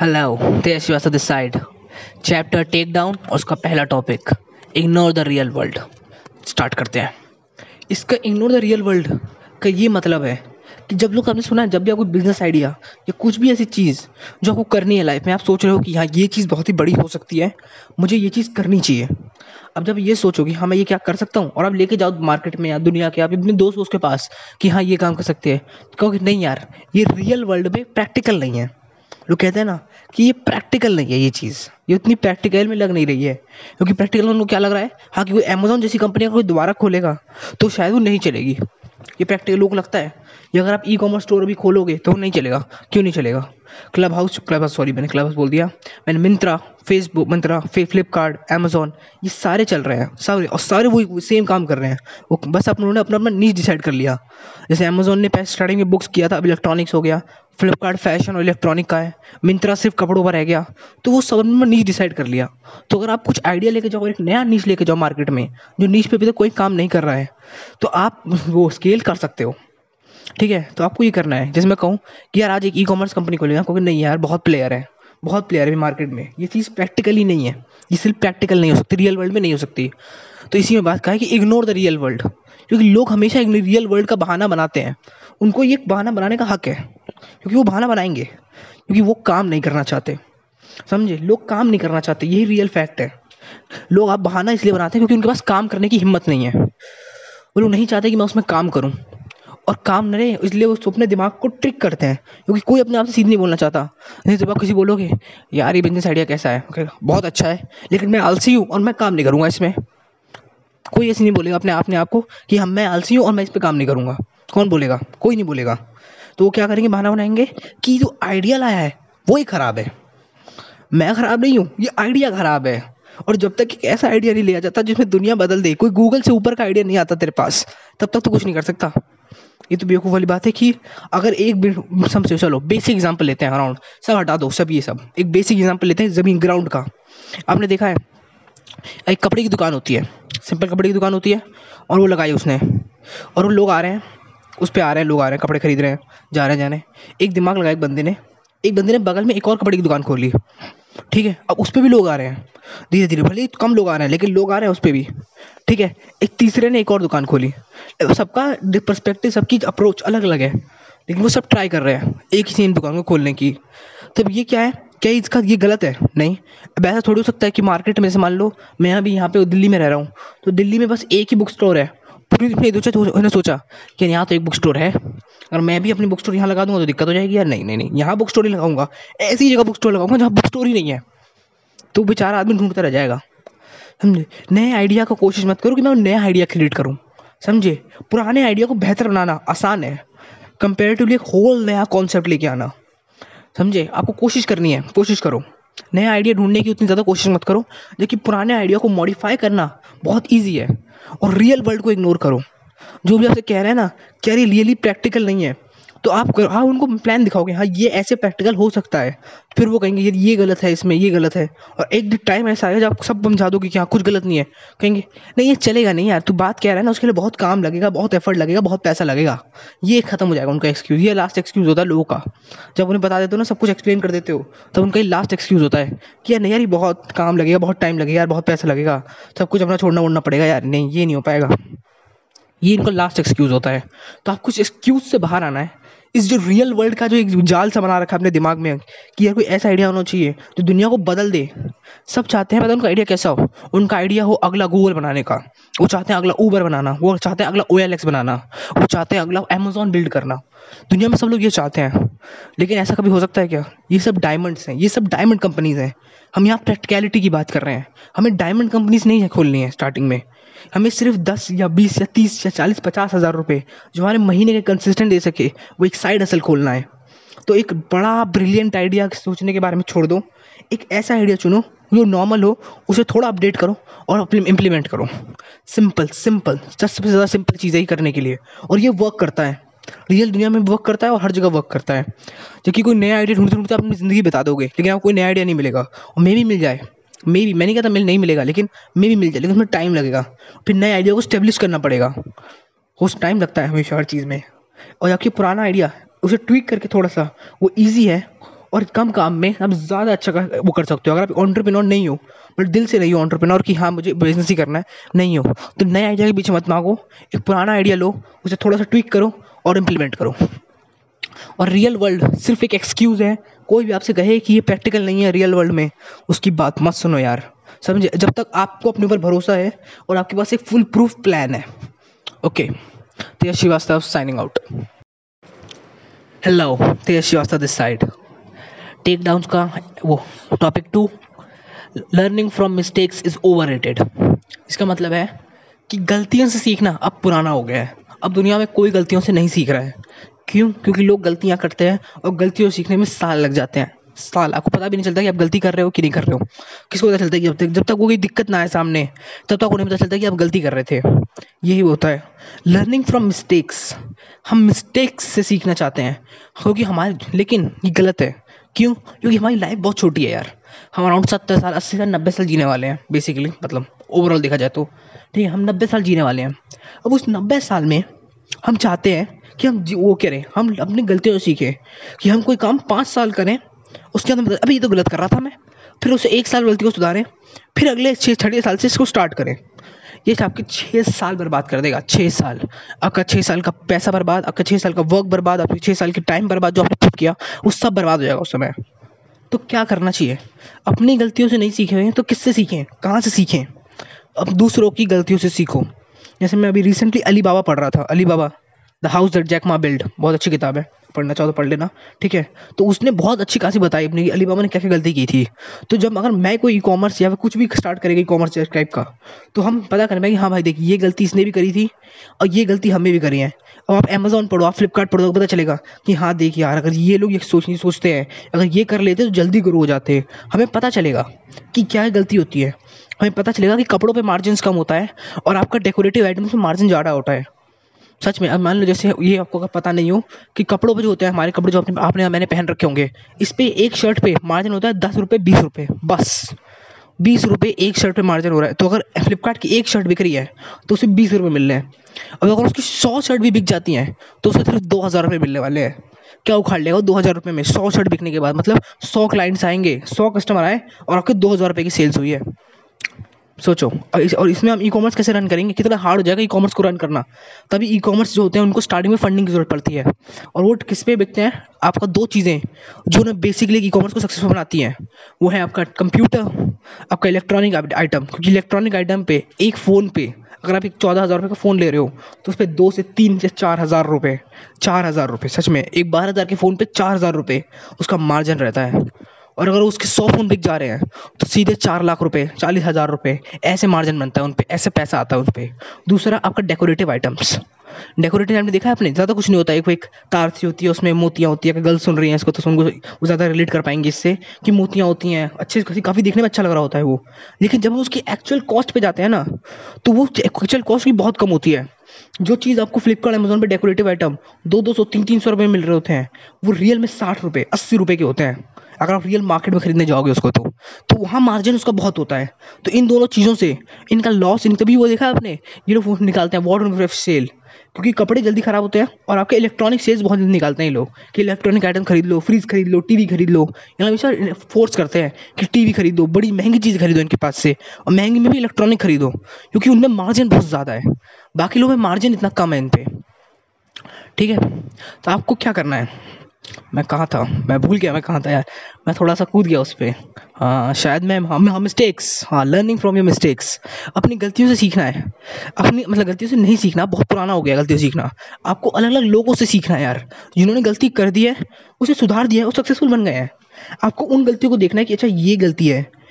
Hello Tej Srivastava this side chapter take down और उसका पहला topic ignore the real world start करते हैं. इसका इग्नोर द रियल वर्ल्ड का ये मतलब है कि जब लोग आपने सुना है, जब भी आपको बिज़नेस आइडिया या कुछ भी ऐसी चीज़ जो आपको करनी है लाइफ में, आप सोच रहे हो कि हाँ ये चीज़ बहुत ही बड़ी हो सकती है, मुझे ये चीज़ करनी चाहिए। अब जब ये सोचो कि हाँ मैं ये क्या कर सकता हूँ, और आप लेके जाओ मार्केट में या दुनिया के, आप अपने दोस्त उसके पास कि हाँ ये काम कर सकते हैं तो कहोगे, नहीं यार, ये रियल वर्ल्ड में प्रैक्टिकल नहीं है। लोग कहते हैं ना कि ये प्रैक्टिकल नहीं है ये चीज़। ये उतनी प्रैक्टिकल में लग नहीं रही है। क्योंकि प्रैक्टिकल में उनको क्या लग रहा है? हाँ कि वो अमेजोन जैसी कंपनी का कोई दोबारा खोलेगा तो शायद वो नहीं चलेगी। ये प्रैक्टिकल लोग लगता है। ये अगर आप ई कॉमर्स स्टोर अभी खोलोगे तो नहीं चलेगा। क्यों नहीं चलेगा? Club house club house sorry मैंने क्लब हाउस बोल दिया। मैंने मिंत्रा फेसबुक मिंत्रा फे, फ्लिपकार्ट अमेजोन ये सारे चल रहे हैं। सारे और सारे वही सेम काम कर रहे हैं। वो बस आप उन्होंने अपना अपना नीच डिसाइड कर लिया। जैसे अमेजोन ने पहले स्टार्टिंग में बुक्स किया था अब इलेक्ट्रॉनिक्स हो गया। फ्लिपकार्ट फ़ैशन और इलेक्ट्रॉनिक का है। मिंत्रा सिर्फ़ कपड़ों पर रह गया। तो वो सबने नीच डिसाइड कर लिया। तो अगर आप कुछ आइडिया लेके जाओ एक नया नीच लेके जाओ मार्केट में जो नीच पे अभी तक कोई काम नहीं कर रहा है तो आप वो स्केल कर सकते हो। ठीक है? तो आपको ये करना है। जैसे मैं कहूँ कि यार आज एक ई कॉमर्स कंपनी खोलेगा क्योंकि नहीं यार, बहुत प्लेयर है, बहुत प्लेयर है मार्केट में। ये चीज़ प्रैक्टिकली नहीं है। ये सिर्फ़ प्रैक्टिकल नहीं हो सकती रियल वर्ल्ड में नहीं हो सकती। तो इसी में बात कहा है कि इग्नोर द रियल वर्ल्ड क्योंकि लोग हमेशा रियल वर्ल्ड का बहाना बनाते हैं। उनको ये बहाना बनाने का हक है, क्योंकि वो बहाना बनाएँगे, क्योंकि वो काम नहीं करना चाहते। समझे? लोग काम नहीं करना चाहते, यही रियल फैक्ट है। लोग आप बहाना इसलिए बनाते हैं क्योंकि उनके पास काम करने की हिम्मत नहीं है। वो लोग नहीं चाहते कि मैं उसमें काम करूँ। और काम न रहे, इसलिए वो अपने दिमाग को ट्रिक करते हैं, क्योंकि कोई अपने आप से सीधे नहीं बोलना चाहता। नहीं जब आप किसी बोलोगे, यार, ये बिज़नेस आइडिया कैसा है? बहुत अच्छा है, लेकिन मैं आलसी हूँ और मैं काम नहीं करूँगा इसमें। कोई ऐसे नहीं बोलेगा अपने अपने आप को कि हम मैं आलसी हूँ और मैं इस पर काम नहीं करूँगा। कौन बोलेगा? कोई नहीं बोलेगा। तो वो क्या करेंगे? बहाना बनाएँगे कि जो आइडिया लाया है वो ही ख़राब है। मैं ख़राब नहीं हूँ, ये आइडिया ख़राब है। और जब तक एक ऐसा आइडिया नहीं लिया जाता जिसमें दुनिया बदल दे, कोई गूगल से ऊपर का आइडिया नहीं आता तेरे पास, तब तक तो कुछ नहीं कर सकता। ये तो बेवकूफ़ वाली बात है कि अगर एक समझो चलो बेसिक एग्जांपल लेते हैं अराउंड सब हटा दो, सब ये सब। एक बेसिक एग्जांपल लेते हैं, ज़मीन ग्राउंड का। आपने देखा है, एक कपड़े की दुकान होती है सिंपल कपड़े की दुकान होती है, और वो लगाई उसने, और वो लोग आ रहे हैं, उस पर आ रहे हैं, लोग आ रहे हैं, कपड़े खरीद रहे हैं, जा रहे हैं जाने एक दिमाग लगाया एक बंदे ने, एक बंदे ने बगल में एक और कपड़े की दुकान खोल। ठीक है? अब उस पर भी लोग आ रहे हैं। धीरे धीरे, भले ही कम लोग आ रहे हैं, लेकिन लोग आ रहे हैं उस पर भी। ठीक है? एक तीसरे ने एक और दुकान खोली। सबका परस्पेक्टिव सबकी अप्रोच अलग अलग है, लेकिन वो सब ट्राई कर रहे हैं, एक ही सेम दुकान को खोलने की। तब ये क्या है? क्या इसका, ये गलत है? नहीं। अब ऐसा थोड़ी हो सकता है कि मार्केट में से मान लो, मैं अभी यहाँ पे दिल्ली में रह रहा हूँ तो दिल्ली में बस एक ही बुक स्टोर है। ने सोचा तो उन्होंने सोचा कि यहाँ तो एक बुक स्टोर है। अगर मैं भी अपनी बुक स्टोर यहाँ लगा दूँगा तो दिक्कत हो जाएगी यार। नहीं नहीं नहीं, यहाँ बुक स्टोर ही लगाऊँगा। ऐसी जगह बुक स्टोर लगाऊँगा जहाँ बुक स्टोर ही नहीं है। तो बेचारा आदमी ढूंढता रह जाएगा। समझे? नए आइडिया को कोशिश मत करो कि मैं नया आइडिया क्रिएट करूँ। समझे? पुराने आइडिया को बेहतर बनाना आसान है। कंपेरेटिवली एक होल नया कॉन्सेप्ट लेके आना। समझे? आपको कोशिश करनी है। कोशिश करो। नया आइडिया ढूँढने की उतनी ज़्यादा कोशिश मत करो। जबकि पुराने आइडिया को मॉडिफाई करना बहुत ईजी है और रियल वर्ल्ड को इग्नोर करो। जो भी आपसे कह रहे हैं ना, कह रही रियली प्रैक्टिकल नहीं है। तो आप हाँ उनको प्लान दिखाओगे हाँ ये ऐसे प्रैक्टिकल हो सकता है। फिर वो कहेंगे, यार, ये गलत है, इसमें ये गलत है। और एक टाइम ऐसा आएगा जब आप सब समझा दोगे कि हाँ कुछ गलत नहीं है। कहेंगे, नहीं, ये चलेगा नहीं यार, तू बात कह रहा है ना, उसके लिए बहुत काम लगेगा, बहुत एफर्ट लगेगा, बहुत पैसा लगेगा। ये खत्म हो जाएगा उनका एक्सक्यूज़ ये लास्ट एक्सक्यूज़ होता है लोगों का। जब उन्हें बता देते हो ना, सब कुछ एक्सप्लेन कर देते हो, तब उनका ये लास्ट एक्सक्यूज़ होता है कि, यार, नहीं यार, ये बहुत काम लगेगा, बहुत टाइम लगेगा यार, बहुत पैसा लगेगा। सब कुछ अपना छोड़ना वोड़ना पड़ेगा यार। नहीं, ये नहीं हो पाएगा। ये इनका लास्ट एक्सक्यूज़ होता है। तो आप कुछ एक्सक्यूज़ से बाहर आना है। इस जो रियल वर्ल्ड का जो एक जाल सा बना रखा है अपने दिमाग में, कि यार कोई ऐसा आइडिया होना चाहिए जो दुनिया को बदल दे। सब चाहते हैं पता उनका आइडिया कैसा हो? उनका आइडिया हो अगला गूगल बनाने का, वो चाहते हैं अगला ऊबर बनाना, वो चाहते हैं अगला ओएलएक्स बनाना, वो चाहते हैं अगला अमेजोन बिल्ड करना। दुनिया में सब लोग ये चाहते हैं, लेकिन ऐसा कभी हो सकता है क्या? ये सब डायमंड्स हैं, ये सब डायमंड कंपनीज़ हैं। हम यहाँ प्रैक्टिकलिटी की बात कर रहे हैं। हमें डायमंड कंपनीज़ नहीं है खोलनी है स्टार्टिंग में। हमें सिर्फ़ दस या बीस या तीस या चालीस, पचास हज़ार रुपये जो हमारे महीने के कंसिस्टेंट दे सके, वो एक साइड असल खोलना है। तो एक बड़ा ब्रिलियंट आइडिया सोचने के बारे में छोड़ दो। एक ऐसा आइडिया चुनो, जो नॉर्मल हो, उसे थोड़ा अपडेट करो और अपने इम्प्लीमेंट करो। सिंपल सिंपल सबसे ज़्यादा सिंपल चीज़ें ही करने के लिए। और ये वर्क करता है। रियल दुनिया में वर्क करता है और हर जगह वर्क करता है। जबकि कोई नया आइडिया ढूंढते ढूंढते अपनी ज़िंदगी बता दोगे, लेकिन आपको कोई नया आइडिया नहीं मिलेगा। और मे भी मिल जाए। मे भी मैंने कहा था मिल नहीं मिलेगा लेकिन मे भी मिल जाए लेकिन उसमें टाइम लगेगा। फिर नए आइडिया को स्टेब्लिश करना पड़ेगा। उस टाइम लगता है हमेशा हर चीज़ में। और आपकी पुराना आइडिया उसे ट्वीक करके थोड़ा सा वो ईजी है और कम काम में आप ज़्यादा अच्छा कर, वो कर सकते हो। अगर आप ऑन्टरप्रेन्योर नहीं हो बट दिल से नहीं हो ऑन्टरप्रेन्योर कि हाँ मुझे बिज़नेस ही करना है नहीं हो तो नए आइडिया के पीछे मत मांगो। एक पुराना आइडिया लो उसे थोड़ा सा ट्विक करो और इम्प्लीमेंट करो। और रियल वर्ल्ड सिर्फ़ एक एक्सक्यूज़ है। कोई भी आपसे कहे कि ये प्रैक्टिकल नहीं है रियल वर्ल्ड में, उसकी बात मत सुनो यार। समझे? जब तक आपको अपने ऊपर भरोसा है और आपके पास एक फुल प्रूफ प्लान है। Okay Tej Srivastava signing out hello Tej Srivastava this side take down का वो topic two learning from mistakes is over इसका मतलब है कि गलतियों से सीखना अब पुराना हो गया है। अब दुनिया में कोई गलतियों से नहीं सीख रहा है। क्यों? क्योंकि लोग गलतियाँ करते हैं और गलतियों सीखने में साल लग जाते हैं। साल। आपको पता भी नहीं चलता कि आप गलती कर रहे हो कि नहीं कर रहे हो। किसको पता चलता है कि जब तक जब तक कोई दिक्कत ना आए सामने, तब तक उन्हें पता चलता है कि आप गलती कर रहे थे। यही होता है। लर्निंग फ्रॉम मिस्टेक्स हम मिस्टेक्स से सीखना चाहते हैं। क्योंकि हमारे, लेकिन ये गलत है। क्यों? क्योंकि हमारी लाइफ बहुत छोटी है यार। हम अराउंड सत्तर साल, अस्सी साल, नब्बे साल जीने वाले हैं बेसिकली मतलब ओवरऑल देखा जाए तो। ठीक है, हम नब्बे साल जीने वाले हैं। अब उस नब्बे साल में हम चाहते हैं कि हम वो करें हम अपनी गलतियों से सीखें, कि हम कोई काम पाँच साल करें, उसके अंदर अभी ये तो गलत कर रहा था मैं, फिर उसे एक साल गलती को सुधारें, फिर अगले छः छठे साल से इसको स्टार्ट करें। ये आपके छः साल बर्बाद कर देगा छः साल। आपका छः साल का पैसा बर्बाद आपका छः साल का वर्क बर्बाद आपके छः साल की टाइम बर्बाद जो आपने खुद किया, वो सब बर्बाद हो जाएगा उस समय। तो क्या करना चाहिए? अपनी गलतियों से नहीं सीखे हुए तो किससे सीखें? कहाँ से सीखें? अब दूसरों की गलतियों से सीखो। जैसे मैं अभी रिसेंटली अली बाबा पढ़ रहा था Alibaba the house that Jack Ma build बहुत अच्छी किताब है। पढ़ना चाहो तो पढ़ लेना। ठीक है? तो उसने बहुत अच्छी खासी बताई अपनी अली बाबा ने क्या क्या गलती की थी। तो जब अगर मैं कोई ई कॉमर्स या कुछ भी स्टार्ट करेगा ई कॉमर्स टाइप का तो हम पता करें कि हाँ भाई, देखिए, ये गलती इसने भी करी थी और ये गलती हमें भी करी है। अब आप अमेजोन पढ़ो, आप फ्लिपकार्ट पढ़ो तो पता चलेगा कि हाँ देखिए यार, अगर ये लोग ये सोच सोचते हैं, अगर ये कर लेते तो जल्दी ग्रो हो जाते। हमें पता चलेगा कि क्या गलती होती है। हमें पता चलेगा कि कपड़ों पे मार्जिन कम होता है और आपका डेकोरेटिव आइटम्स में मार्जिन ज़्यादा होता है। सच में, अब मान लो जैसे ये आपको पता नहीं हो कि कपड़ों पे जो होते हैं, हमारे कपड़े जो अपने आपने, मैंने पहन रखे होंगे, इस पर एक शर्ट पे मार्जिन होता है दस रुपये बीस रुपये बस। बीस रुपये एक शर्ट पे मार्जिन हो रहा है। तो अगर फ्लिपकार्ट की एक शर्ट बिक रही है तो उसे बीस रुपये मिल रहे हैं। अब अगर उसकी सौ शर्ट भी बिक जाती हैं तो उसे सिर्फ़ दो हज़ार रुपये मिलने वाले हैं। क्या उखाड़ लेगा दो हज़ार रुपये में? सौ शर्ट बिकने के बाद मतलब सौ क्लाइंट्स आएँगे, सौ कस्टमर आए और आपके दो हज़ार रुपये की सेल्स हुई है। सोचो। और, इस, और इसमें हम ई कॉमर्स कैसे रन करेंगे? कितना हार्ड हो जाएगा ई कॉमर्स को रन करना। तभी ई कॉमर्स जो होते हैं उनको स्टार्टिंग में फंडिंग की ज़रूरत पड़ती है। और वो किस पे बिकते हैं? आपका दो चीज़ें जो ना बेसिकली ई कॉमर्स को सक्सेसफुल बनाती हैं। वो है आपका कंप्यूटर आपका इलेक्ट्रॉनिक आइटम क्योंकि इलेक्ट्रॉनिक आइटम पे एक फ़ोन पे अगर आप एक चौदह हज़ार रुपये का फ़ोन ले रहे हो तो उस पर दो से तीन से चार हज़ार रुपये चार हज़ार रुपये सच में एक बारह हज़ार के फ़ोन पे चार हज़ार रुपये उसका मार्जिन रहता है। और अगर उसके सौ फ़ोन बिक जा रहे हैं तो सीधे चार लाख रुपए, चालीस हज़ार रुपए, ऐसे मार्जिन बनता है उन पर ऐसे पैसा आता है उन पर दूसरा, आपका डेकोरेटिव आइटम्स डेकोरेटिव आइटम देखा है आपने? ज़्यादा कुछ नहीं होता है। एक कार सी होती है, उसमें मोतियाँ होती है। अगर गर्ल्स सुन रही हैं इसको तो उनको वो ज़्यादा रिलेट कर पाएँगे इससे कि मोतियाँ होती हैं। अच्छे काफ़ी देखने में अच्छा लग रहा होता है वो। लेकिन जब उसकी एक्चुअल कॉस्ट पे जाते हैं ना तो वो एक्चुअल कॉस्ट भी बहुत कम होती है। जो चीज़ आपको फ्लिपकार्ट अमेजोन पे डेकोरेटिव आइटम दो दो सौ, तीन तीन सौ रुपये मिल रहे होते हैं, वो रियल में साठ रुपये अस्सी रुपये के होते हैं। अगर आप रियल मार्केट में खरीदने जाओगे उसको तो तो वहाँ मार्जिन उसका बहुत होता है। तो इन दोनों चीज़ों से, इनका लॉस इन तभी वो देखा आपने? ये लोग निकालते हैं वाटर सेल क्योंकि कपड़े जल्दी ख़राब होते हैं और आपके इलेक्ट्रॉनिक सेल्स बहुत जल्दी निकालते हैं लोग कि इलेक्ट्रॉनिक आइटम खरीद लो फ्रिज खरीद लो टीवी खरीद लो। यहाँ हमेशा फोर्स करते हैं कि टीवी खरीदो, बड़ी महँगी चीज़ खरीदो इनके पास से और महँगी में भी इलेक्ट्रॉनिक खरीदो, क्योंकि उनमें मार्जिन बहुत ज़्यादा है। बाकी लोगों में मार्जिन इतना कम है इन पर ठीक है? तो आपको क्या करना है? मैं कहाँ था? मैं भूल गया, मैं कहाँ था यार? मैं थोड़ा सा कूद गया उस पर हाँ शायद मैं, हम हाँ मिस्टेक्स हाँ लर्निंग फ्रॉम योर मिस्टेक्स अपनी गलतियों से सीखना है। अपनी मतलब गलतियों से नहीं सीखना, बहुत पुराना हो गया गलतियों से सीखना। आपको अलग अलग लोगों से सीखना है यार। जिन्होंने गलती कर दी है, उसे सुधार दिया है, वो सक्सेसफुल बन गए हैं। आपको उन गलतियों को देखना है कि अच्छा ये गलती है।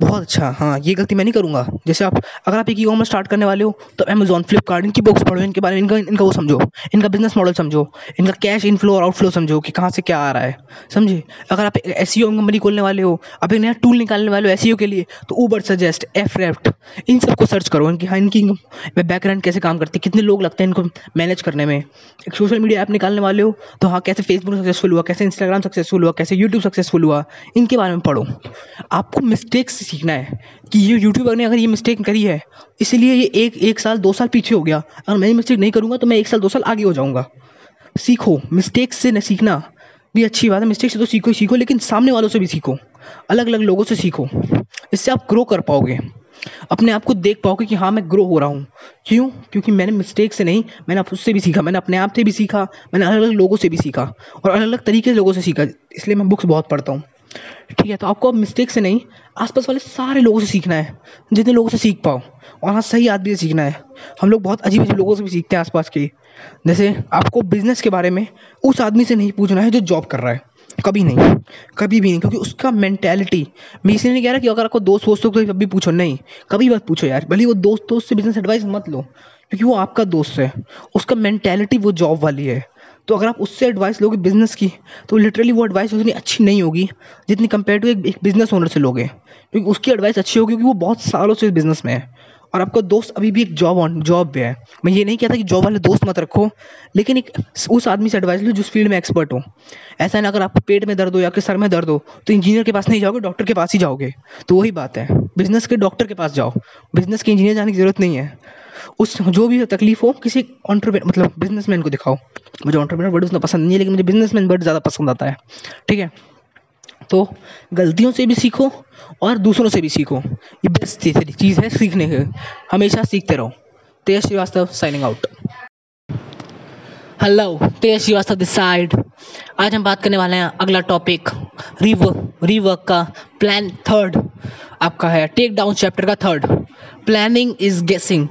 बहुत अच्छा हाँ ये गलती मैं नहीं करूँगा। जैसे आप, अगर आप एक ई कॉमर्स स्टार्ट करने वाले हो तो अमेजोन फ्लिपकार्ट इनकी बुक्स पढ़ो, इनके बारे में, इनका इनका वो समझो, इनका बिज़नेस मॉडल समझो, इनका कैश इनफ्लो और आउटफ्लो समझो कि कहाँ से क्या आ रहा है, समझे? अगर आप एस कंपनी खोलने वाले हो, आप एक नया टूल निकालने वाले हो एस के लिए तो ऊबर सजेस्ट एफ़ रेफ्ट इन सबको सर्च करो, इनकी हाँ इनकी बैकग्राउंड कैसे काम करती है, कितने लोग लगते हैं इनको मैनेज करने में। एक सोशल मीडिया ऐप निकालने वाले हो तो हाँ कैसे फेसबुक सक्सेसफुल हुआ, कैसे इंस्टाग्राम सक्सेसफुल हुआ, कैसे यूट्यूब सक्सेसफुल हुआ, इनके बारे में पढ़ो। आपको मिस्टेक्स सीखना है कि ये यूट्यूबर ने अगर ये मिस्टेक करी है, इसलिए ये एक एक साल, दो साल पीछे हो गया। अगर मैं ये मिस्टेक नहीं करूँगा तो मैं एक साल, दो साल आगे हो जाऊँगा। सीखो मिस्टेक से न सीखना। भी अच्छी बात है मिस्टेक से तो सीखो ही सीखो, लेकिन सामने वालों से भी सीखो। अलग अलग लोगों से सीखो। इससे आप ग्रो कर पाओगे। अपने आप को देख पाओगे कि हाँ मैं ग्रो हो रहा हूँ। क्यों? क्योंकि मैंने मिस्टेक से नहीं, मैंने आप उससे भी सीखा, मैंने अपने आप से भी सीखा, मैंने अलग अलग लोगों से भी सीखा और अलग अलग तरीके से लोगों से सीखा। इसलिए मैं बुक्स बहुत पढ़ता हूँ। ठीक है तो आपको अब मिस्टेक से नहीं, आसपास वाले सारे लोगों से सीखना है, जितने लोगों से सीख पाओ, और हाँ सही आदमी से सीखना है। हम लोग बहुत अजीब अजीब लोगों से भी सीखते हैं आसपास के। जैसे आपको बिज़नेस के बारे में उस आदमी से नहीं पूछना है जो जॉब कर रहा है। कभी नहीं, कभी भी नहीं, क्योंकि उसका मेंटेलिटी मैं इसलिए नहीं कह रहा कि अगर आपको दोस्त वोस्त हो तो पूछो, नहीं, कभी मत पूछो यार, भले वो दोस्त दोस्त से बिज़नेस एडवाइस मत लो, क्योंकि वो आपका दोस्त है, उसका मैंटेलिटी वो जॉब वाली है। तो अगर आप उससे एडवाइस लोगे बिज़नेस की तो लिटरली वो एडवाइस उतनी अच्छी नहीं होगी जितनी कंपेयर टू एक बिज़नेस ओनर से लोगे। क्योंकि उसकी एडवाइस अच्छी होगी क्योंकि वो बहुत सालों से बिज़नेस में है। और आपका दोस्त अभी भी एक जॉब ऑन जॉब पे है। मैं ये नहीं कहता कि जॉब वाले दोस्त मत रखो, लेकिन एक उस आदमी से एडवाइस लो जिस फ़ील्ड में एक्सपर्ट हो। ऐसा ना अगर आपको पेट में दर्द हो या कि सर में दर्द हो तो इंजीनियर के पास नहीं जाओगे डॉक्टर के पास ही जाओगे। तो वही बात है। बिज़नेस के डॉक्टर के पास जाओ। बिज़नेस के इंजीनियर जाने की ज़रूरत नहीं है। उस, जो भी तकलीफ़ हो, किसी ऑन्टरप्रेन मतलब बिजनेसमैन को दिखाओ। मुझे ऑन्टरप्रेनर वर्ड उतना पसंद नहीं है, लेकिन मुझे बिजनेसमैन वर्ड ज़्यादा पसंद आता है। ठीक है? तो गलतियों से भी सीखो और दूसरों से भी सीखो। ये बेस्ट चीज़ है सीखने की। हमेशा सीखते रहो। Tej Srivastava signing out hello Tej Srivastava this side आज हम बात करने वाले हैं अगला टॉपिक रिवर्क रिवर्क का प्लान थर्ड आपका है टेक डाउन चैप्टर का थर्ड प्लानिंग इज़ गेसिंग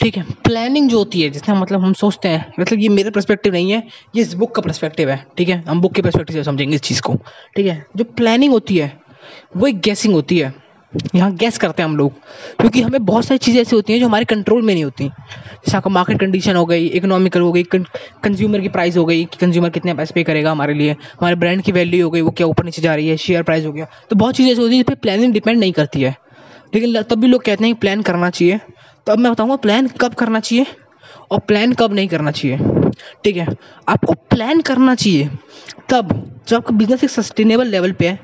ठीक है? प्लानिंग जो होती है, जिसका मतलब हम सोचते हैं मतलब ये मेरा पर्सपेक्टिव नहीं है, ये इस बुक का पर्सपेक्टिव है, ठीक है? हम बुक के पर्सपेक्टिव से समझेंगे इस चीज़ को, ठीक है? जो प्लानिंग होती है, वो एक गैसिंग होती है। यहाँ गैस करते हैं हम लोग, क्योंकि हमें बहुत सारी चीज़ें ऐसी होती हैं जो हमारे कंट्रोल में नहीं होती। जैसे आपका मार्केट कंडीशन हो गई इकोनॉमिकल हो गई कंज्यूमर की प्राइस हो गई कि कंज्यूमर कितने पैसे पे करेगा हमारे लिए, हमारे ब्रांड की वैल्यू हो गई, वो क्या ऊपर नीचे जा रही है शेयर प्राइस हो गया। तो बहुत चीज़ें ऐसी होती है जिस पर प्लानिंग डिपेंड नहीं करती है। लेकिन तब भी लोग कहते हैं कि प्लान करना चाहिए। तो अब मैं बताऊँगा प्लान कब करना चाहिए और प्लान कब नहीं करना चाहिए। ठीक है? आपको प्लान करना चाहिए तब, जब आपका बिज़नेस एक सस्टेनेबल लेवल पे है,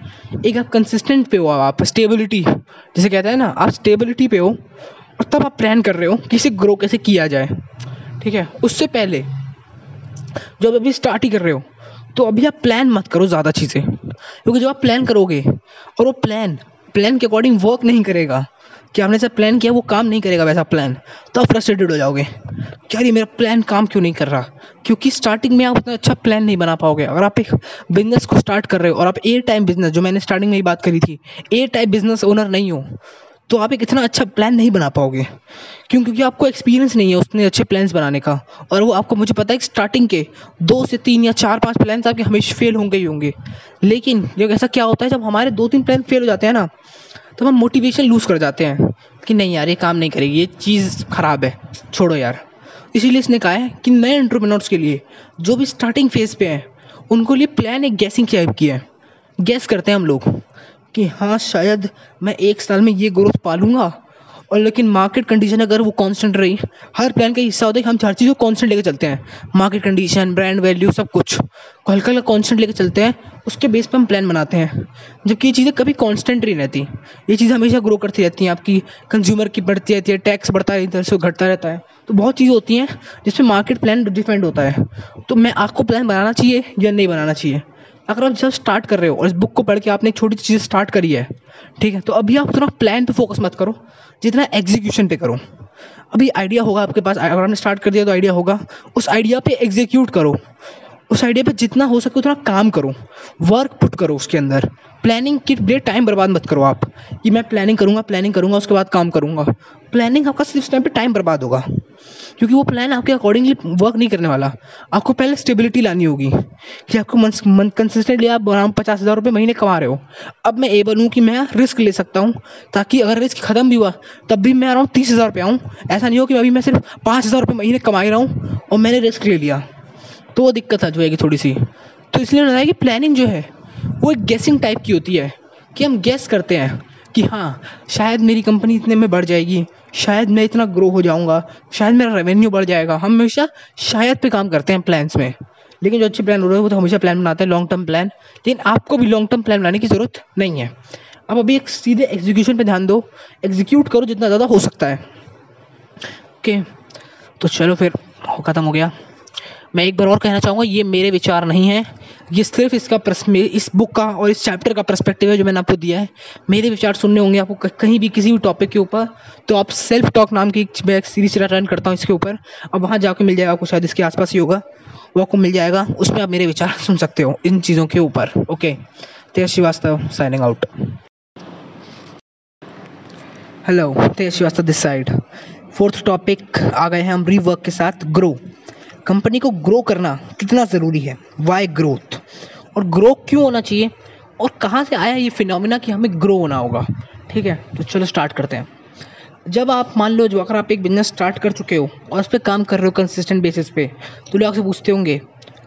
एक आप कंसिस्टेंट पे हो, आप स्टेबिलिटी जैसे कहते हैं ना, आप स्टेबिलिटी पे हो और तब आप प्लान कर रहे हो कि इसे ग्रो कैसे किया जाए। ठीक है? उससे पहले, जब अभी स्टार्ट ही कर रहे हो तो अभी आप प्लान मत करो ज़्यादा चीज़ें। क्योंकि जब आप प्लान करोगे और वो प्लान प्लान के अकॉर्डिंग वर्क नहीं करेगा। कि आपने जैसा प्लान किया, वो काम नहीं करेगा वैसा प्लान तो आप फ्रस्ट्रेटेड हो जाओगे। क्या ये मेरा प्लान काम क्यों नहीं कर रहा? क्योंकि स्टार्टिंग में आप उतना अच्छा प्लान नहीं बना पाओगे। अगर आप एक बिज़नेस को स्टार्ट कर रहे हो और आप ए टाइम बिज़नेस जो मैंने स्टार्टिंग में ही बात करी थी ए टाइप बिज़नेस ओनर नहीं हो। तो आप एक इतना अच्छा प्लान नहीं बना पाओगे। क्यों? क्योंकि आपको एक्सपीरियंस नहीं है उतने अच्छे प्लान्स बनाने का। और वो आपको, मुझे पता है कि स्टार्टिंग के दो से तीन या चार, पाँच प्लान्स आपके हमेशा फेल होंगे ही होंगे। लेकिन जब ऐसा क्या होता है, जब हमारे दो तीन प्लान फेल हो जाते हैं ना तो हम मोटिवेशन लूज़ कर जाते हैं कि नहीं यार, ये काम नहीं करेगी, ये चीज़ ख़राब है, छोड़ो यार। इसीलिए इसने कहा है कि नए एंट्रप्रेन्योर्स के लिए जो भी स्टार्टिंग फ़ेज़ पे हैं, उनको लिए प्लान एक गैसिंग टाइप की है। गैस करते हैं हम लोग। कि हाँ शायद मैं एक साल में ये ग्रोथ पालूँगा। और लेकिन मार्केट कंडीशन अगर वो कांस्टेंट रही, हर प्लान का हिस्सा होता है कि हम हर चीज़ को कांस्टेंट लेके चलते हैं। मार्केट कंडीशन ब्रांड वैल्यू सब कुछ। को हल्का हल्का कांस्टेंट लेके चलते हैं, उसके बेस पर हम प्लान बनाते हैं। जबकि ये चीज़ें कभी कांस्टेंट नहीं रहती। ये चीज़ें हमेशा ग्रो करती रहती हैं। आपकी कंज्यूमर की बढ़ती रहती है टैक्स बढ़ता है, इधर से घटता रहता है। तो बहुत चीज़ें होती हैं जिसमें मार्केट प्लान डिपेंड होता है। तो मैं आपको प्लान बनाना चाहिए या नहीं बनाना चाहिए? अगर आप जब स्टार्ट कर रहे हो और इस बुक को पढ़ के आपने छोटी चीज़ स्टार्ट करी है, ठीक है? तो अभी आप उतना प्लान पे फोकस मत करो, जितना एग्जीक्यूशन पे करो। अभी आइडिया होगा आपके पास, अगर आपने स्टार्ट कर दिया तो आइडिया होगा। उस आइडिया पे एग्जीक्यूट करो। उस आइडिया पे जितना हो सके उतना काम करो। वर्क पुट करो उसके अंदर। प्लानिंग के लिए टाइम बर्बाद मत करो आप। कि मैं प्लानिंग करूँगा प्लानिंग करूँगा, उसके बाद काम करूँगा। प्लानिंग आपका सिर्फ़ टाइम पे टाइम बर्बाद होगा। क्योंकि वो प्लान आपके अकॉर्डिंगली वर्क नहीं करने वाला। आपको पहले स्टेबिलिटी लानी होगी। कि आपको मन कंसिस्टेंटली आप आराम पचास हज़ार रुपये महीने कमा रहे हो। अब मैं एबल हूँ कि मैं रिस्क ले सकता हूँ, ताकि अगर रिस्क ख़त्म भी हुआ, तब भी मैं अराउंड तीस हज़ार रुपये आऊँ। ऐसा नहीं हो कि अभी मैं सिर्फ़ पाँच हज़ार रुपये महीने कमा ही रहा हूँ और मैंने रिस्क ले लिया। तो वो दिक्कत आ जाएगी थोड़ी सी। तो इसलिए बताया कि प्लानिंग जो है वो एक गैसिंग टाइप की होती है कि हम गैस करते हैं कि हाँ शायद मेरी कंपनी इतने में बढ़ जाएगी, शायद मैं इतना ग्रो हो जाऊँगा, शायद मेरा रेवेन्यू बढ़ जाएगा। हम हमेशा शायद पे काम करते हैं प्लान्स में। लेकिन जो अच्छे प्लान हो रहे हैं, वो तो हमेशा प्लान बनाते हैं लॉन्ग टर्म प्लान लेकिन आपको भी लॉन्ग टर्म प्लान बनाने की ज़रूरत नहीं है। अब अभी एक सीधे एग्जीक्यूशन पे ध्यान दो। एग्जीक्यूट करो जितना ज़्यादा हो सकता है। ओके तो चलो फिर ख़त्म हो गया। मैं एक बार और कहना चाहूँगा, ये मेरे विचार नहीं हैं। ये सिर्फ़ इसका इस बुक का और इस चैप्टर का परस्पेक्टिव है जो मैंने आपको दिया है। मेरे विचार सुनने होंगे आपको कहीं भी किसी भी टॉपिक के ऊपर। तो आप सेल्फ टॉक नाम की मैं एक सीरीज़ रन करता हूँ इसके ऊपर। अब वहाँ जाकर मिल जाएगा आपको, शायद इसके आसपास ही होगा। वो आपको मिल जाएगा। उसमें आप मेरे विचार सुन सकते हो, इन चीज़ों के ऊपर। Okay Tej Srivastava signing out hello Tej Srivastava this side fourth topic आ गए हैं हम रीवर्क के साथ ग्रो कंपनी को ग्रो करना कितना ज़रूरी है? वाई ग्रोथ और ग्रो क्यों होना चाहिए? और कहाँ से आया ये फिनोमिना कि हमें ग्रो होना होगा? ठीक है तो चलो स्टार्ट करते हैं। जब आप, मान लो, जो अगर आप एक बिज़नेस स्टार्ट कर चुके हो और उस पर काम कर रहे हो कंसिस्टेंट बेसिस पे तो लोग आपसे पूछते होंगे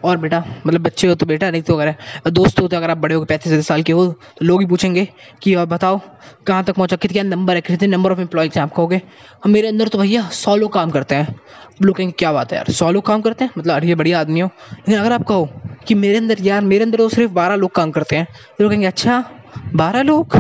और बेटा मतलब बच्चे हो तो बेटा, नहीं तो अगर दोस्त हो तो अगर आप बड़े हो, पैंतीस से साल के हो तो लोग ही पूछेंगे कि आप बताओ, कहाँ तक पहुँचा, कितने नंबर है, कितने नंबर ऑफ़ एम्प्लॉयज़ हैं आप कहोगे? हम मेरे अंदर तो भैया सौ लोग काम करते हैं। लोग कहेंगे, क्या बात है यार, सौ लोग काम करते हैं? मतलब अरे बढ़िया आदमी हो। लेकिन अगर आप कहो कि मेरे अंदर, यार, मेरे अंदर तो सिर्फ़ बारह लोग काम करते हैं तो लोग कहेंगे अच्छा बारह लोग?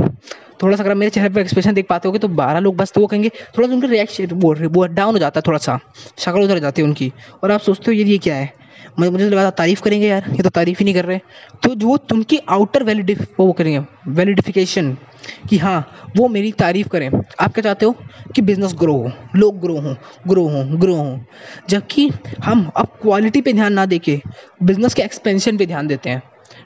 थोड़ा सा अगर मेरे चेहरे पर एक्सप्रेशन देख पाते हो तो बारह लोग बस तो वो कहेंगे, थोड़ा सा उनका रिएक्शन वो वो डाउन हो जाता है थोड़ा सा, शक्ल उधर जाती है उनकी। और आप सोचते हो, ये ये क्या है? मुझे मुझे लगा था तारीफ़ करेंगे यार, ये तो तारीफ़ ही नहीं कर रहे। तो जो तुमकी आउटर वैलिडिफ वो करेंगे वैलिडिफिकेशन कि हाँ वो मेरी तारीफ़ करें। आप क्या चाहते हो कि बिज़नेस ग्रो हो? लोग ग्रो हों ग्रो हों ग्रो हों। जबकि हम अब क्वालिटी पे ध्यान ना देके बिज़नेस के एक्सपेंशन पे ध्यान देते हैं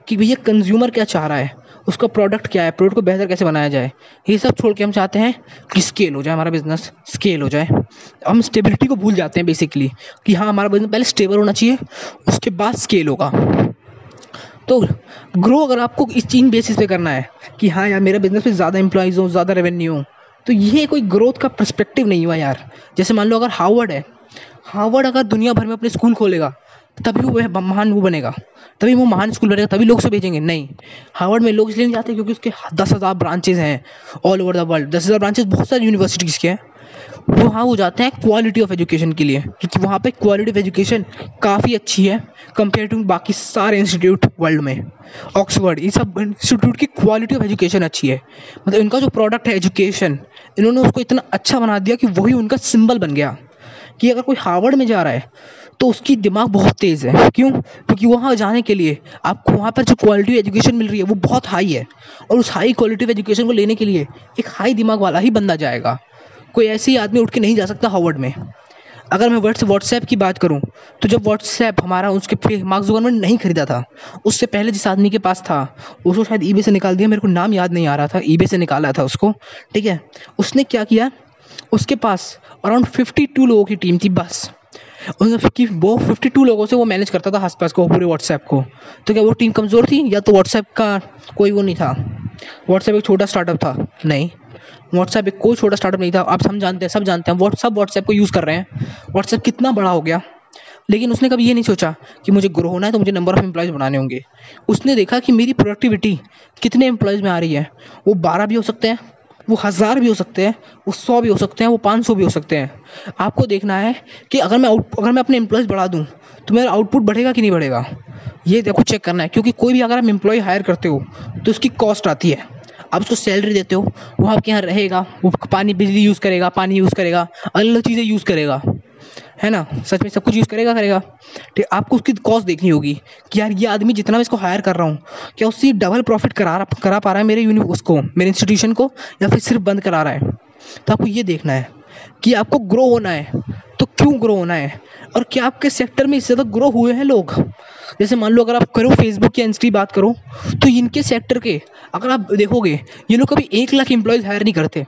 कि भैया कंज्यूमर क्या चाह रहा है? उसका प्रोडक्ट क्या है? प्रोडक्ट को बेहतर कैसे बनाया जाए? ये सब छोड़ के हम चाहते हैं कि स्केल हो जाए हमारा बिज़नेस स्केल हो जाए। हम स्टेबिलिटी को भूल जाते हैं बेसिकली कि हाँ हमारा बिज़नेस पहले स्टेबल होना चाहिए, उसके बाद स्केल होगा। तो ग्रो अगर आपको इस चीन बेसिस पे करना है कि हाँ यार, मेरा बिज़नेस में ज़्यादा एम्प्लॉयज़ हो, ज़्यादा रेवेन्यू हो तो ये कोई ग्रोथ का परस्पेक्टिव नहीं हुआ यार। जैसे मान लो अगर हार्वर्ड है हार्वर्ड अगर दुनिया भर में अपने स्कूल खोलेगा तभी वो महान वो बनेगा। तभी वो महान स्कूल बनेगा, तभी लोग उसे भेजेंगे। नहीं। हार्वर्ड में लोग इसलिए नहीं जाते क्योंकि उसके दस हज़ार ब्रांचेज हैं ऑल ओवर द वर्ल्ड दस हज़ार ब्रांचेज बहुत सारी यूनिवर्सिटीज़ के हैं। वहाँ वो जाते हैं क्वालिटी ऑफ़ एजुकेशन के लिए, क्योंकि वहाँ पे क्वालिटी ऑफ़ एजुकेशन काफ़ी अच्छी है कंपेयर टू बाकी सारे इंस्टीट्यूट वर्ल्ड में। ऑक्सफर्ड ये सब इंस्टीट्यूट की क्वालिटी ऑफ़ एजुकेशन अच्छी है। मतलब इनका जो प्रोडक्ट है एजुकेशन इन्होंने उसको इतना अच्छा बना दिया कि वही उनका सिंबल बन गया। कि अगर कोई हार्वर्ड में जा रहा है तो उसकी दिमाग बहुत तेज़ है। क्यों? क्योंकि वहाँ जाने के लिए आपको वहाँ पर जो क्वालिटी एजुकेशन मिल रही है, वो बहुत हाई है। और उस हाई क्वालिटी एजुकेशन को लेने के लिए एक हाई दिमाग वाला ही बंदा जाएगा। कोई ऐसे ही आदमी उठ के नहीं जा सकता हार्वर्ड में। अगर मैं वर्ड्स व्हाट्सएप की बात करूँ तो जब व्हाट्सएप हमारा उसके फिर मार्क्स गवर्नमेंट नहीं खरीदा था, उससे पहले जिस आदमी के पास था, उसको शायद ईबे से निकाल दिया, मेरे को नाम याद नहीं आ रहा था ईबे से निकाला था उसको, ठीक है? उसने क्या किया? उसके पास अराउंड फिफ्टी टू लोगों की टीम थी, बस। कि वो फिफ्टी टू लोगों से वो मैनेज करता था आसपास को, पूरे व्हाट्सएप को। तो क्या वो टीम कमज़ोर थी या तो व्हाट्सएप का कोई वो नहीं था? व्हाट्सएप एक छोटा स्टार्टअप था। नहीं। व्हाट्सएप एक कोई छोटा स्टार्टअप नहीं था। आप सब जानते हैं, सब जानते हैं। व्हाट्सअप व्हाट्सएप को यूज़ कर रहे हैं। व्हाट्सएप कितना बड़ा हो गया। लेकिन उसने कभी ये नहीं सोचा कि मुझे ग्रो होना है तो मुझे नंबर ऑफ़ एम्प्लॉयज़ बनाने होंगे। उसने देखा कि मेरी प्रोडक्टिविटी कितने एम्प्लॉयज़ में आ रही है। वो बारह भी हो सकते हैं वो हज़ार भी हो सकते हैं, वो सौ भी हो सकते हैं, वो पाँच सौ भी हो सकते हैं। आपको देखना है कि अगर मैं आउट, अगर मैं अपने एम्प्लॉयज़ बढ़ा दूँ तो मेरा आउटपुट बढ़ेगा कि नहीं बढ़ेगा? ये देखो चेक करना है, क्योंकि कोई भी अगर आप एम्प्लॉय हायर करते हो तो उसकी कॉस्ट आती है। आप उसको सैलरी देते हो, वो आपके यहाँ रहेगा, वो पानी, बिजली यूज़ करेगा, पानी यूज़ करेगा अलग चीज़ें यूज़ करेगा। है ना? सच में सब कुछ यूज़ करेगा करेगा। ठीक आपको उसकी कॉस्ट देखनी होगी कि यार ये आदमी जितना मैं इसको हायर कर रहा हूँ, क्या उससे डबल प्रॉफिट करा करा पा रहा है मेरे यूनि उसको, मेरे इंस्टीट्यूशन को, या फिर सिर्फ़ बंद करा रहा है? तो आपको ये देखना है कि आपको ग्रो होना है तो क्यों ग्रो होना है? और क्या आपके सेक्टर में इससे ज़्यादा ग्रो हुए हैं लोग? जैसे मान लो अगर आप करो फेसबुक या इंस्टी बात करो तो इनके सेक्टर के, अगर आप देखोगे, ये लोग कभी एक लाख एम्प्लॉयज़ हायर नहीं करते।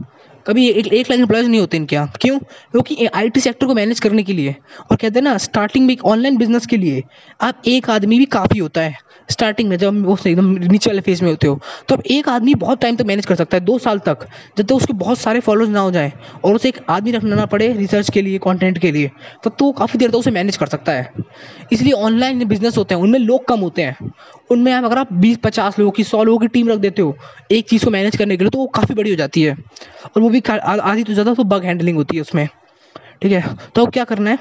कभी एक एक लाख एम्प्लॉयज़ नहीं होते इनके यहाँ। क्यों? क्योंकि आई टी सेक्टर को मैनेज करने के लिए। और कहते हैं ना स्टार्टिंग में एक ऑनलाइन बिज़नेस के लिए आप एक आदमी भी काफ़ी होता है। स्टार्टिंग में जब वो एकदम नीचे वाले फ़ेज़ में होते हो तो अब एक आदमी बहुत टाइम तक मैनेज कर सकता है, दो साल तक, जब तक उसके बहुत सारे फॉलोअर्स ना हो जाए, और उसे एक आदमी रखना ना पड़े रिसर्च के लिए कंटेंट के लिए, तब तो वो काफ़ी देर तक उसे मैनेज कर सकता है। इसलिए ऑनलाइन बिज़नेस होते हैं, उनमें लोग कम होते हैं। उनमें आप अगर आप बीस, पचास लोगों की, सौ लोगों की टीम रख देते हो, एक चीज़ को मैनेज करने के लिए तो वो काफ़ी बड़ी हो जाती है। और वो भी आधी तो ज़्यादा तो बग हैंडलिंग होती है उसमें। ठीक है? तो क्या करना है?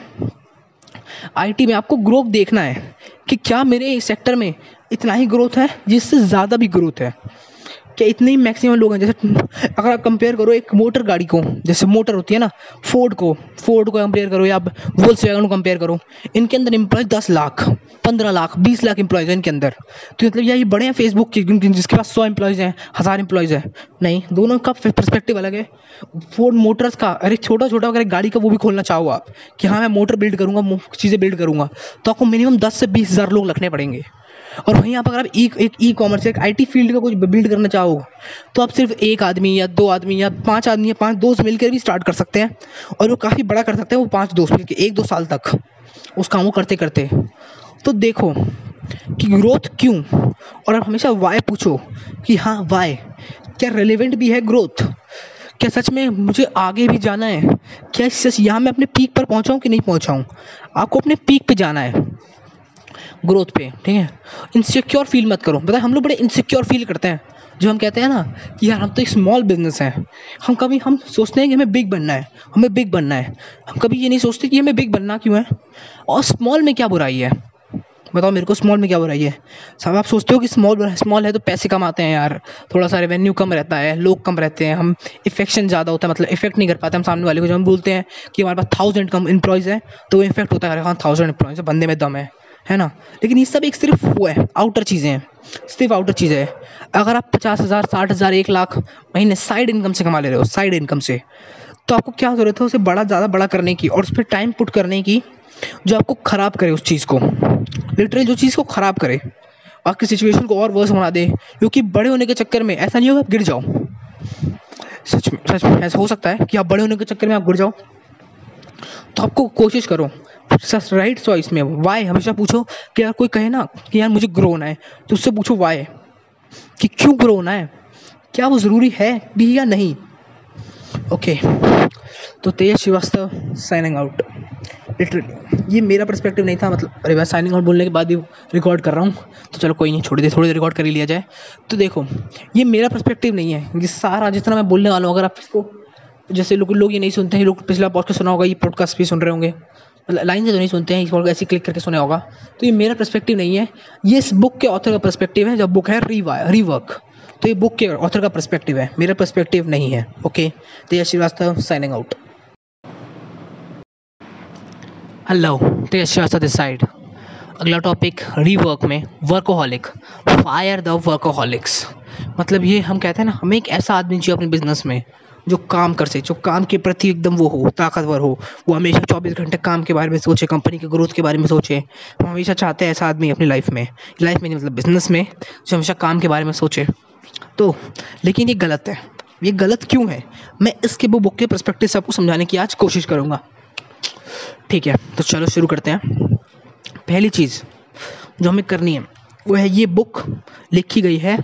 आईटी में आपको ग्रोथ देखना है कि क्या मेरे सेक्टर में इतना ही ग्रोथ है, जिससे ज़्यादा भी ग्रोथ है। क्या इतने ही मैक्सिमम लोग हैं, जैसे अगर आप कंपेयर करो एक मोटर गाड़ी को, जैसे मोटर होती है ना फोर्ड को फोर्ड को कंपेयर करो या वोल्स वैगन को कंपेयर करो, इनके अंदर एम्प्लॉय दस लाख, पंद्रह लाख, बीस लाख एम्प्लॉयज़ हैं इनके अंदर। तो मतलब यही बड़े हैं फेसबुक के जिसके पास सौ एम्प्लॉयज़ हैं, हज़ार एम्प्लॉयज़ हैं। नहीं, दोनों का परस्पेक्टिव अलग है। फोर्ड मोटर्स का, अरे छोटा छोटा अगर गाड़ी का वो भी खोलना चाहो आप, कि हाँ मैं मोटर बिल्ड करूँगा चीज़ें बिल्ड करूँगा तो आपको मिनिमम दस से बीस हज़ार लोग रखने पड़ेंगे। और वहीं आप अगर आप ई एक ई कॉमर्स एक आईटी फ़ील्ड का कुछ बिल्ड करना चाहो तो आप सिर्फ़ एक आदमी या दो आदमी या पाँच आदमी या पाँच दोस्त मिलकर भी स्टार्ट कर सकते हैं और वो काफ़ी बड़ा कर सकते हैं वो पाँच दोस्त मिलकर एक दो साल तक। उस काम को करते करते। तो देखो कि ग्रोथ क्यों? और आप हमेशा वाई पूछो कि हाँ वाई क्या रेलिवेंट भी है ग्रोथ क्या सच में मुझे आगे भी जाना है? क्या सच यहाँ मैं अपने पीक पर पहुँचाऊँ कि नहीं पहुँचाऊँ? आपको अपने पीक पर जाना है। ग्रोथ पे, ठीक है? इनसिक्योर फील मत करो। बताए, हम लोग बड़े इनसिक्योर फील करते हैं। जो हम कहते हैं ना कि यार, हम तो एक स्मॉल बिज़नेस है। हम कभी, हम सोचते हैं कि हमें बिग बनना है। हमें बिग बनना है। हम कभी ये नहीं सोचते कि हमें बिग बनना क्यों है? और स्मॉल में क्या बुराई है? बताओ, मेरे को स्मॉल में क्या बुराई है? सब आप सोचते हो कि स्मॉल स्मॉल है तो पैसे कम आते हैं यार। थोड़ा सा रेवेन्यू कम रहता है, लोग कम रहते हैं। हम इफेक्शन ज़्यादा होता है मतलब इफ़ेक्ट नहीं कर पाते हम सामने वाले को। जब हम बोलते हैं कि हमारे पास थाउज़ेंड कम एम्प्लॉयज़ है तो वो इफ़ेक्ट होता है। हाँ थाउज़ेंड एम्प्लॉयज़ बंदे में दम है। है ना? लेकिन ये सब एक सिर्फ़ वो है आउटर चीज़ें हैं। सिर्फ़ आउटर चीज़ें हैं। अगर आप पचास हज़ार, साठ हज़ार, एक लाख महीने साइड इनकम से कमा ले रहे हो साइड इनकम से तो आपको क्या ज़रूरत है उसे बड़ा, ज़्यादा बड़ा करने की और उस पर टाइम पुट करने की जो आपको ख़राब करे उस चीज़ को? लिटरली जो चीज़ को ख़राब करे। आपकी सिचुएशन को और वर्स बना दे, क्योंकि बड़े होने के चक्कर में ऐसा नहीं होगा आप गिर जाओ। सच में सच में ऐसा हो सकता है कि आप बड़े होने के चक्कर में आप गिर जाओ। तो आपको कोशिश करो राइट चॉइस में वाई हमेशा पूछो कि यार कोई कहे ना कि यार मुझे ग्रो होना है तो उससे पूछो वाई कि क्यों ग्रो होना है? क्या वो ज़रूरी है भी या नहीं? ओके तो Tej Srivastava signing out literally ये मेरा परस्पेक्टिव नहीं था मतलब अरे मैं साइनिंग आउट बोलने के बाद ही रिकॉर्ड कर रहा हूँ तो चलो कोई नहीं, छोड़ दे, थोड़ी देर रिकॉर्ड कर ही लिया जाए। तो देखो, ये मेरा परस्पेक्टिव नहीं है, ये सारा जितना मैं बोलने वाला हूँ, अगर आप इसको, जैसे लोग लोग ये नहीं सुनते हैं, लोग पिछला पॉडकास्ट सुना होगा, ये पॉडकास्ट भी सुन रहे होंगे। लाइन से तो नहीं सुनते हैं, इस ऐसे क्लिक करके सुना होगा। तो ये मेरा परस्पेक्टिव नहीं है। ये इस बुक के ऑथर का परस्पेक्टिव है जब बुक है रीवा रीवर्क तो ये बुक के ऑथर का परस्पेक्टिव है। मेरा परस्पेक्टिव नहीं है ओके तो ये श्रीवास्तव साइनिंग आउट हेलो तो ये श्रीवास्तव दिस साइड अगला टॉपिक रीवर्क में वर्कोहॉलिक फायर द वर्कोहॉलिक्स मतलब ये हम कहते हैं ना, हमें एक ऐसा आदमी चाहिए अपने बिज़नेस में जो काम कर सके, जो काम के प्रति एकदम वो हो, ताकतवर हो, वो हमेशा चौबीस घंटे काम के बारे में सोचे कंपनी के ग्रोथ के बारे में सोचे। हम हमेशा चाहते हैं ऐसा आदमी अपनी लाइफ में लाइफ में मतलब बिज़नेस में, जो हमेशा काम के बारे में सोचे। तो लेकिन ये गलत है। ये गलत क्यों है? मैं इसके वो बुक के परस्पेक्टिव से आपको समझाने की आज कोशिश करूँगा। ठीक है तो चलो शुरू करते हैं। पहली चीज़ जो हमें करनी है वो है, ये बुक लिखी गई है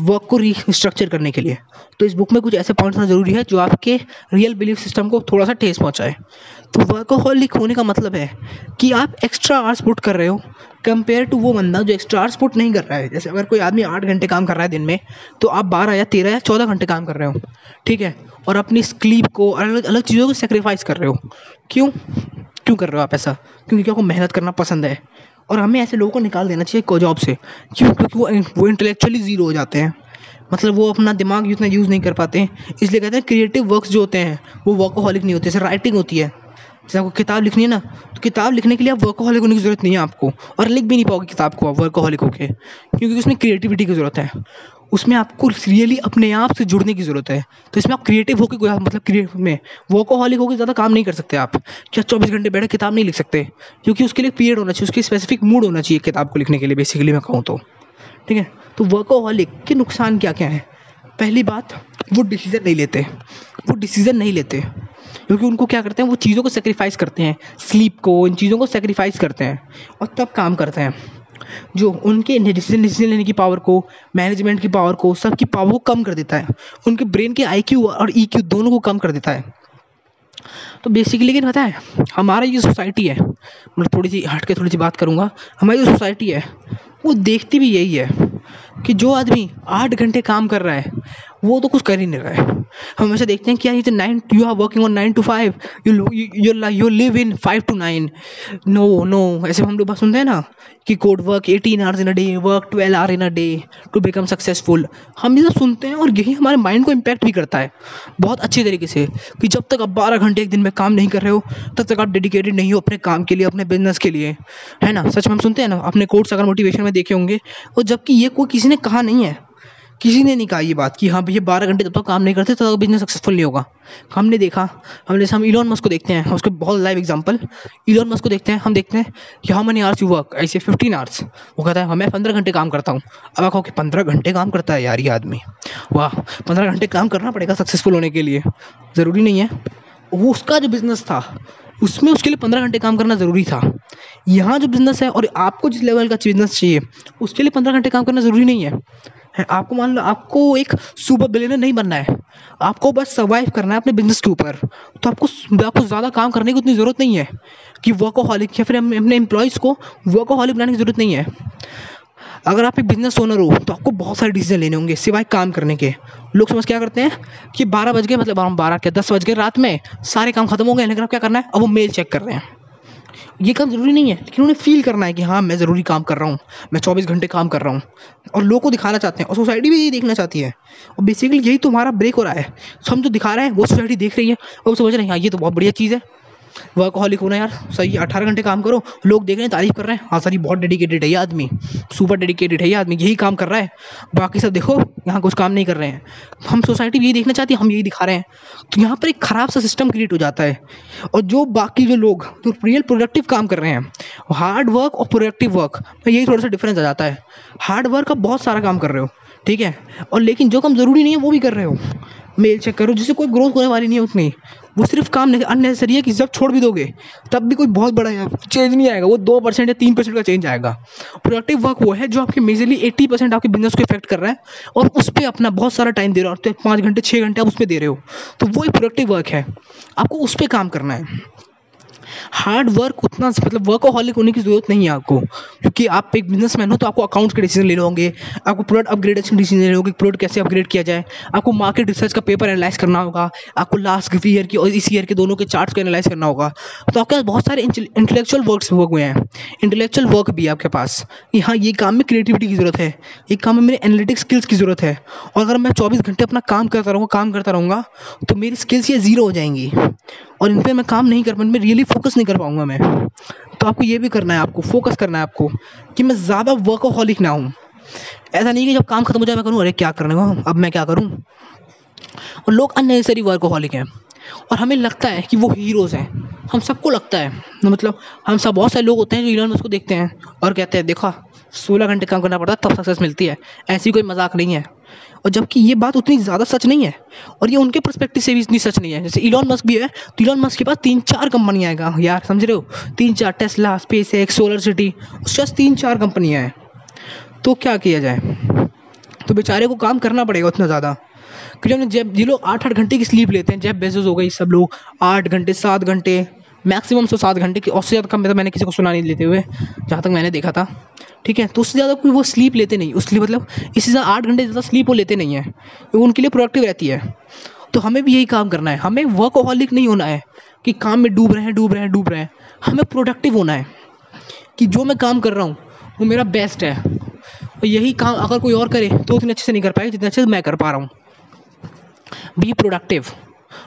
वर्क को रिस्ट्रक्चर करने के लिए। तो इस बुक में कुछ ऐसे पॉइंट्स होना ज़रूरी है जो आपके रियल बिलीफ सिस्टम को थोड़ा सा ठेस पहुँचाए। तो वर्कोहॉलिक होने का मतलब है कि आप एक्स्ट्रा आवर्स पुट कर रहे हो कंपेयर टू वो बंदा जो एक्स्ट्रा आवर्स पुट नहीं कर रहा है। जैसे अगर कोई आदमी आठ घंटे काम कर रहा है दिन में तो आप बारह या तेरह या चौदह घंटे काम कर रहे हो, ठीक है? और अपनी स्लीप को अलग अलग चीज़ों को सेक्रीफाइस कर रहे हो। क्यों? क्यों कर रहे हो आप ऐसा? क्योंकि आपको मेहनत करना पसंद है। और हमें ऐसे लोगों को निकाल देना चाहिए को जॉब से। क्यों? क्योंकि वो वो इंटेलेक्चुअली ज़ीरो हो जाते हैं। मतलब वो अपना दिमाग इतना यूज़ नहीं कर पाते। हैं इसलिए कहते हैं क्रिएटिव वर्क्स जो होते हैं, वो वर्कोहॉलिक नहीं होते, जैसे राइटिंग होती है। जैसे आपको किताब लिखनी है ना तो किताब लिखने के लिए आप वर्कोहॉलिक होने की ज़रूरत नहीं है आपको। और लिख भी नहीं पाओगे किताब को आप वर्कोहॉलिक होकर क्योंकि उसमें क्रिएटिविटी की ज़रूरत है। उसमें आपको रियली अपने आप से जुड़ने की ज़रूरत है। तो इसमें आप क्रिएटिव होकर कोई मतलब क्रिएटिव में वर्कोहॉलिक होकर ज़्यादा काम नहीं कर सकते आप क्या चौबीस घंटे बैठे किताब नहीं लिख सकते, क्योंकि उसके लिए पीरियड होना चाहिए, उसकी स्पेसिफिक मूड होना चाहिए किताब को लिखने के लिए बेसिकली मैं कहूँ तो। ठीक है? तो वर्कोहॉलिक के नुकसान क्या क्या हैं? पहली बात, वो डिसीज़न नहीं लेते। वो डिसीज़न नहीं लेते, क्योंकि उनको क्या करते हैं, वो चीज़ों को सेक्रीफाइस करते हैं। स्लीप को, इन चीज़ों को सेक्रीफाइस करते हैं, और तब काम करते हैं। जो उनके डिसीज़न डिसीज़न लेने की पावर को मैनेजमेंट की पावर को, सबकी पावर को कम कर देता है। उनके ब्रेन के आईक्यू और ई e दोनों को कम कर देता है। तो बेसिकली लेकिन पता है, हमारा ये सोसाइटी है मतलब थोड़ी सी हट के थोड़ी सी बात करूँगा, हमारी जो सोसाइटी है, वो देखती भी यही है कि जो आदमी आठ घंटे काम कर रहा है वो तो कुछ कर ही नहीं रहा है। हम हमेशा देखते हैं कि यार ये तो nine you are working on nine to five you you you live in five to nine no no ऐसे हम लोग बस सुनते हैं ना कि code work eighteen hours in a day work twelve hour in a day to become successful हम ये सब सुनते हैं और यही हमारे माइंड को इम्पैक्ट भी करता है। बहुत अच्छी तरीके से कि जब तक आप बारह घंटे एक दिन में काम नहीं कर रहे हो, तब तक आप डेडिकेटेड नहीं हो अपने काम के लिए, अपने बिज़नेस के लिए। है ना? सच में हम सुनते हैं ना? अपने कोर्स अगर मोटिवेशन में देखे होंगे। और जबकि ये कोई किसी ने कहा नहीं है। किसी ने नहीं कहा ये बात कि हाँ भैया बारह घंटे जब तक काम नहीं करते, तब तक बिज़नेस सक्सेसफुल नहीं होगा। हमने देखा, हमने जैसे हम इलॉन मस्क को देखते हैं, उसके बहुत लाइव एग्जांपल इलॉन मस्क को देखते हैं, हम देखते हैं कि how money hours you work ऐसे फिफ्टीन आवर्स वो कहता है मैं पंद्रह घंटे काम करता हूँ। अब आप कहो कि पंद्रह घंटे काम करता है यार ये आदमी। वाह, पंद्रह घंटे काम करना पड़ेगा सक्सेसफुल होने के लिए। ज़रूरी नहीं है। वो उसका जो बिज़नेस था, उसमें उसके लिए पंद्रह घंटे काम करना ज़रूरी था। यहाँ जो बिज़नेस है और आपको जिस लेवल का बिज़नेस चाहिए, उसके लिए पंद्रह घंटे काम करना ज़रूरी नहीं है है। आपको मान लो, आपको एक सुपर बिलियनर नहीं बनना है। आपको बस सर्वाइव करना है अपने बिज़नेस के ऊपर। तो आपको आपको ज़्यादा काम करने की उतनी ज़रूरत नहीं है कि वर्कोहॉलिक या फिर अपने एम्प्लॉयज़ को वर्कोहॉलिक बनाने की ज़रूरत नहीं है। अगर आप एक बिज़नेस ओनर हो तो आपको बहुत सारे डिसीज़न लेने होंगे, सिवाय काम करने के। लोग समझ क्या करते हैं कि बारह बज गए मतलब बारह के दस बज गए रात में, सारे काम खत्म हो गए, लेकिन आप क्या करना है? अब वो मेल चेक कर रहे हैं। ये काम ज़रूरी नहीं है, लेकिन उन्हें फील करना है कि हाँ मैं ज़रूरी काम कर रहा हूँ, मैं चौबीस घंटे काम कर रहा हूँ। और लोगों को दिखाना चाहते हैं, और सोसाइटी भी यही देखना चाहती है। और बेसिकली यही तो हमारा ब्रेक हो रहा है। तो हम जो दिखा रहे हैं, वो सोसाइटी देख रही है, और वो समझ रहे हैं हाँ ये तो बहुत बढ़िया चीज़ है। वर्कहॉलिक होना यार। सही, अठारह घंटे काम करो। लोग देख रहे हैं, तारीफ़ कर रहे हैं। हाँ सर, ये बहुत डेडिकेटेड है ये आदमी। सुपर डेडिकेटेड है ये आदमी, यही काम कर रहा है। बाकी सब देखो, यहाँ कुछ काम नहीं कर रहे हैं। हम सोसाइटी भी यही देखना चाहती है, हम यही दिखा रहे हैं। तो यहाँ पर एक ख़राब सा सिस्टम क्रिएट हो जाता है। और जो बाकी जो लोग, जो रियल प्रोडक्टिव काम कर रहे हैं हार्ड वर्क और प्रोडक्टिव वर्क में यही थोड़ा सा डिफरेंस आ जाता है। हार्ड वर्क आप बहुत सारा काम कर रहे हो, ठीक है? और लेकिन जो काम ज़रूरी नहीं है, वो भी कर रहे हो। मेल चेक करो, जिससे कोई ग्रोथ होने वाली नहीं है उसमें। वो सिर्फ़ काम अननेसेसरी है कि जब छोड़ भी दोगे, तब भी कोई बहुत बड़ा चेंज नहीं आएगा। वो दो परसेंट या तीन परसेंट का चेंज आएगा। प्रोडक्टिव वर्क वो है जो आपके मेजरली एट्टी परसेंट आपके बिज़नेस को इफ़ेक्ट कर रहा है और उस पर अपना बहुत सारा टाइम दे रहा हो तो पाँच घंटे छः घंटे आप उस पर दे रहे हो। तो वो एक प्रोडक्टिव वर्क है। आपको उस पर काम करना है। हार्ड वर्क उतना मतलब वर्कोहॉलिक होने की ज़रूरत नहीं है आपको। क्योंकि आप एक बिजनेसमैन हो तो आपको अकाउंट्स के डिसीज़न लेने होंगे, आपको प्रोडक्ट अपग्रेडेशन डिसीज़न लेने होंगे प्रोडक्ट कैसे अपग्रेड किया जाए। आपको मार्केट रिसर्च का पेपर एनालाइज करना होगा, आपको लास्ट ईयर की और इस ईयर के दोनों के चार्ट्स को एनालाइज करना होगा। तो आपके पास बहुत सारे इंटेलेक्चुअल वर्क्स वर्क हुए हैं। इंटेलेक्चुअल वर्क भी है आपके पास। कि हाँ ये काम में क्रिएटिविटी की ज़रूरत है। ये काम में मेरे एनालिटिक स्किल्स की ज़रूरत है। और अगर मैं चौबीस घंटे अपना काम करता रहूँगा, काम करता रहूँगा तो मेरी स्किल्स ये ज़ीरो हो जाएँगी। और इन पर मैं काम नहीं कर पाऊँ मैं रियली फोकस नहीं कर पाऊँगा मैं। तो आपको ये भी करना है, आपको फोकस करना है आपको कि मैं ज़्यादा वर्कोहॉलिक ना हूँ। ऐसा नहीं कि जब काम खत्म हो जाए मैं करूँ, अरे, क्या करने अब मैं क्या करूँ? और लोग अननेसेसरी वर्कोहॉलिक हैं। और हमें लगता है कि वो हीरोज़ हैं। हम सबको लगता है। मतलब हम सब बहुत सारे लोग होते हैं जो इलॉन उसको देखते हैं और कहते हैं, देखा, सोलह घंटे काम करना पड़ता है, तब सक्सेस मिलती है। ऐसी कोई मज़ाक नहीं है। और जबकि ये बात उतनी ज़्यादा सच नहीं है और ये उनके परस्पेक्टिव से भी इतनी सच नहीं है। जैसे इलॉन मस्क भी है तो इलॉन मस्क के पास तीन चार कंपनियाँ आएगा। यार, समझ रहे हो? तीन चार Tesla SpaceX solar city उसके पास तीन चार कंपनियाँ हैं। तो क्या किया जाए? तो बेचारे को काम करना पड़ेगा उतना ज़्यादा। क्योंकि हमने जब, ये लोग आठ आठ घंटे की स्लीप लेते हैं जब बेजोस हो गई सब लोग, आठ घंटे, सात घंटे मैक्सिमम सौ सात घंटे की, उससे ज़्यादा कम तो मैंने किसी को सुना नहीं लेते हुए, जहाँ तक मैंने देखा था। ठीक है तो उससे ज़्यादा कोई वो स्लीप लेते नहीं उसलिए मतलब इससे ज़्यादा आठ घंटे ज़्यादा स्लीप वो लेते नहीं है, वो उनके लिए प्रोडक्टिव रहती है। तो हमें भी यही काम करना है, हमें वर्कोहॉलिक नहीं होना है कि काम में डूब रहे हैं, डूब रहे हैं, डूब रहे हैं, हमें प्रोडक्टिव होना है कि जो मैं काम कर रहा हूँ, वो मेरा बेस्ट है। और यही काम अगर कोई और करे तो उतने अच्छे से नहीं कर पाएगा, जितने अच्छे से मैं कर पा रहा हूँ। Be productive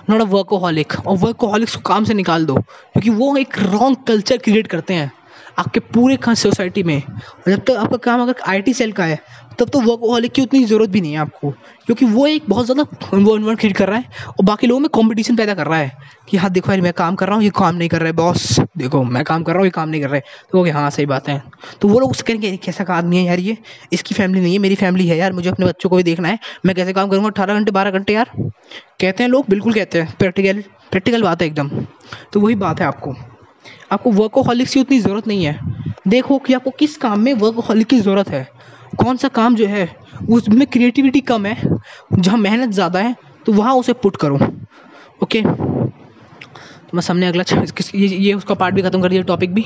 not a workaholic और वर्कोहॉलिक्स को काम से निकाल दो, क्योंकि वो एक रॉन्ग कल्चर क्रिएट करते हैं। आपके पूरे सोसाइटी में। और जब तक तो आपका काम अगर आईटी सेल का है, तब तो वर्कहॉलिक की उतनी ज़रूरत भी नहीं है आपको। क्योंकि वो एक बहुत ज़्यादा इन्वायरमेंट क्रिएट कर रहा है और बाकी लोगों में कंपटीशन पैदा कर रहा है कि हाँ देखो यार, मैं काम कर रहा हूँ, ये काम नहीं कर रहा है बॉस, देखो, मैं काम कर रहा हूँ, ये काम नहीं कर रहा। है तो वो हाँ सही बात है। तो वो लोग उससे कहेंगे कैसा का आदमी है यार ये? इसकी फैमिली नहीं है, मेरी फैमिली है यार, मुझे अपने बच्चों को भी देखना है। मैं कैसे काम करूँगा? अठारह घंटे, बारह घंटे यार? कहते हैं लोग, बिल्कुल कहते हैं। प्रैक्टिकल प्रैक्टिकल बात है एकदम। तो वही बात है आपको। आपको वर्कोहॉलिक की उतनी ज़रूरत नहीं है। देखो कि आपको किस काम में वर्कोहॉलिक की ज़रूरत है। कौन सा काम जो है, उसमें क्रिएटिविटी कम है, जहाँ मेहनत ज़्यादा है तो वहाँ उसे पुट करो। ओके तो मैं सामने अगला ये ये उसका पार्ट भी ख़त्म कर दिया टॉपिक भी।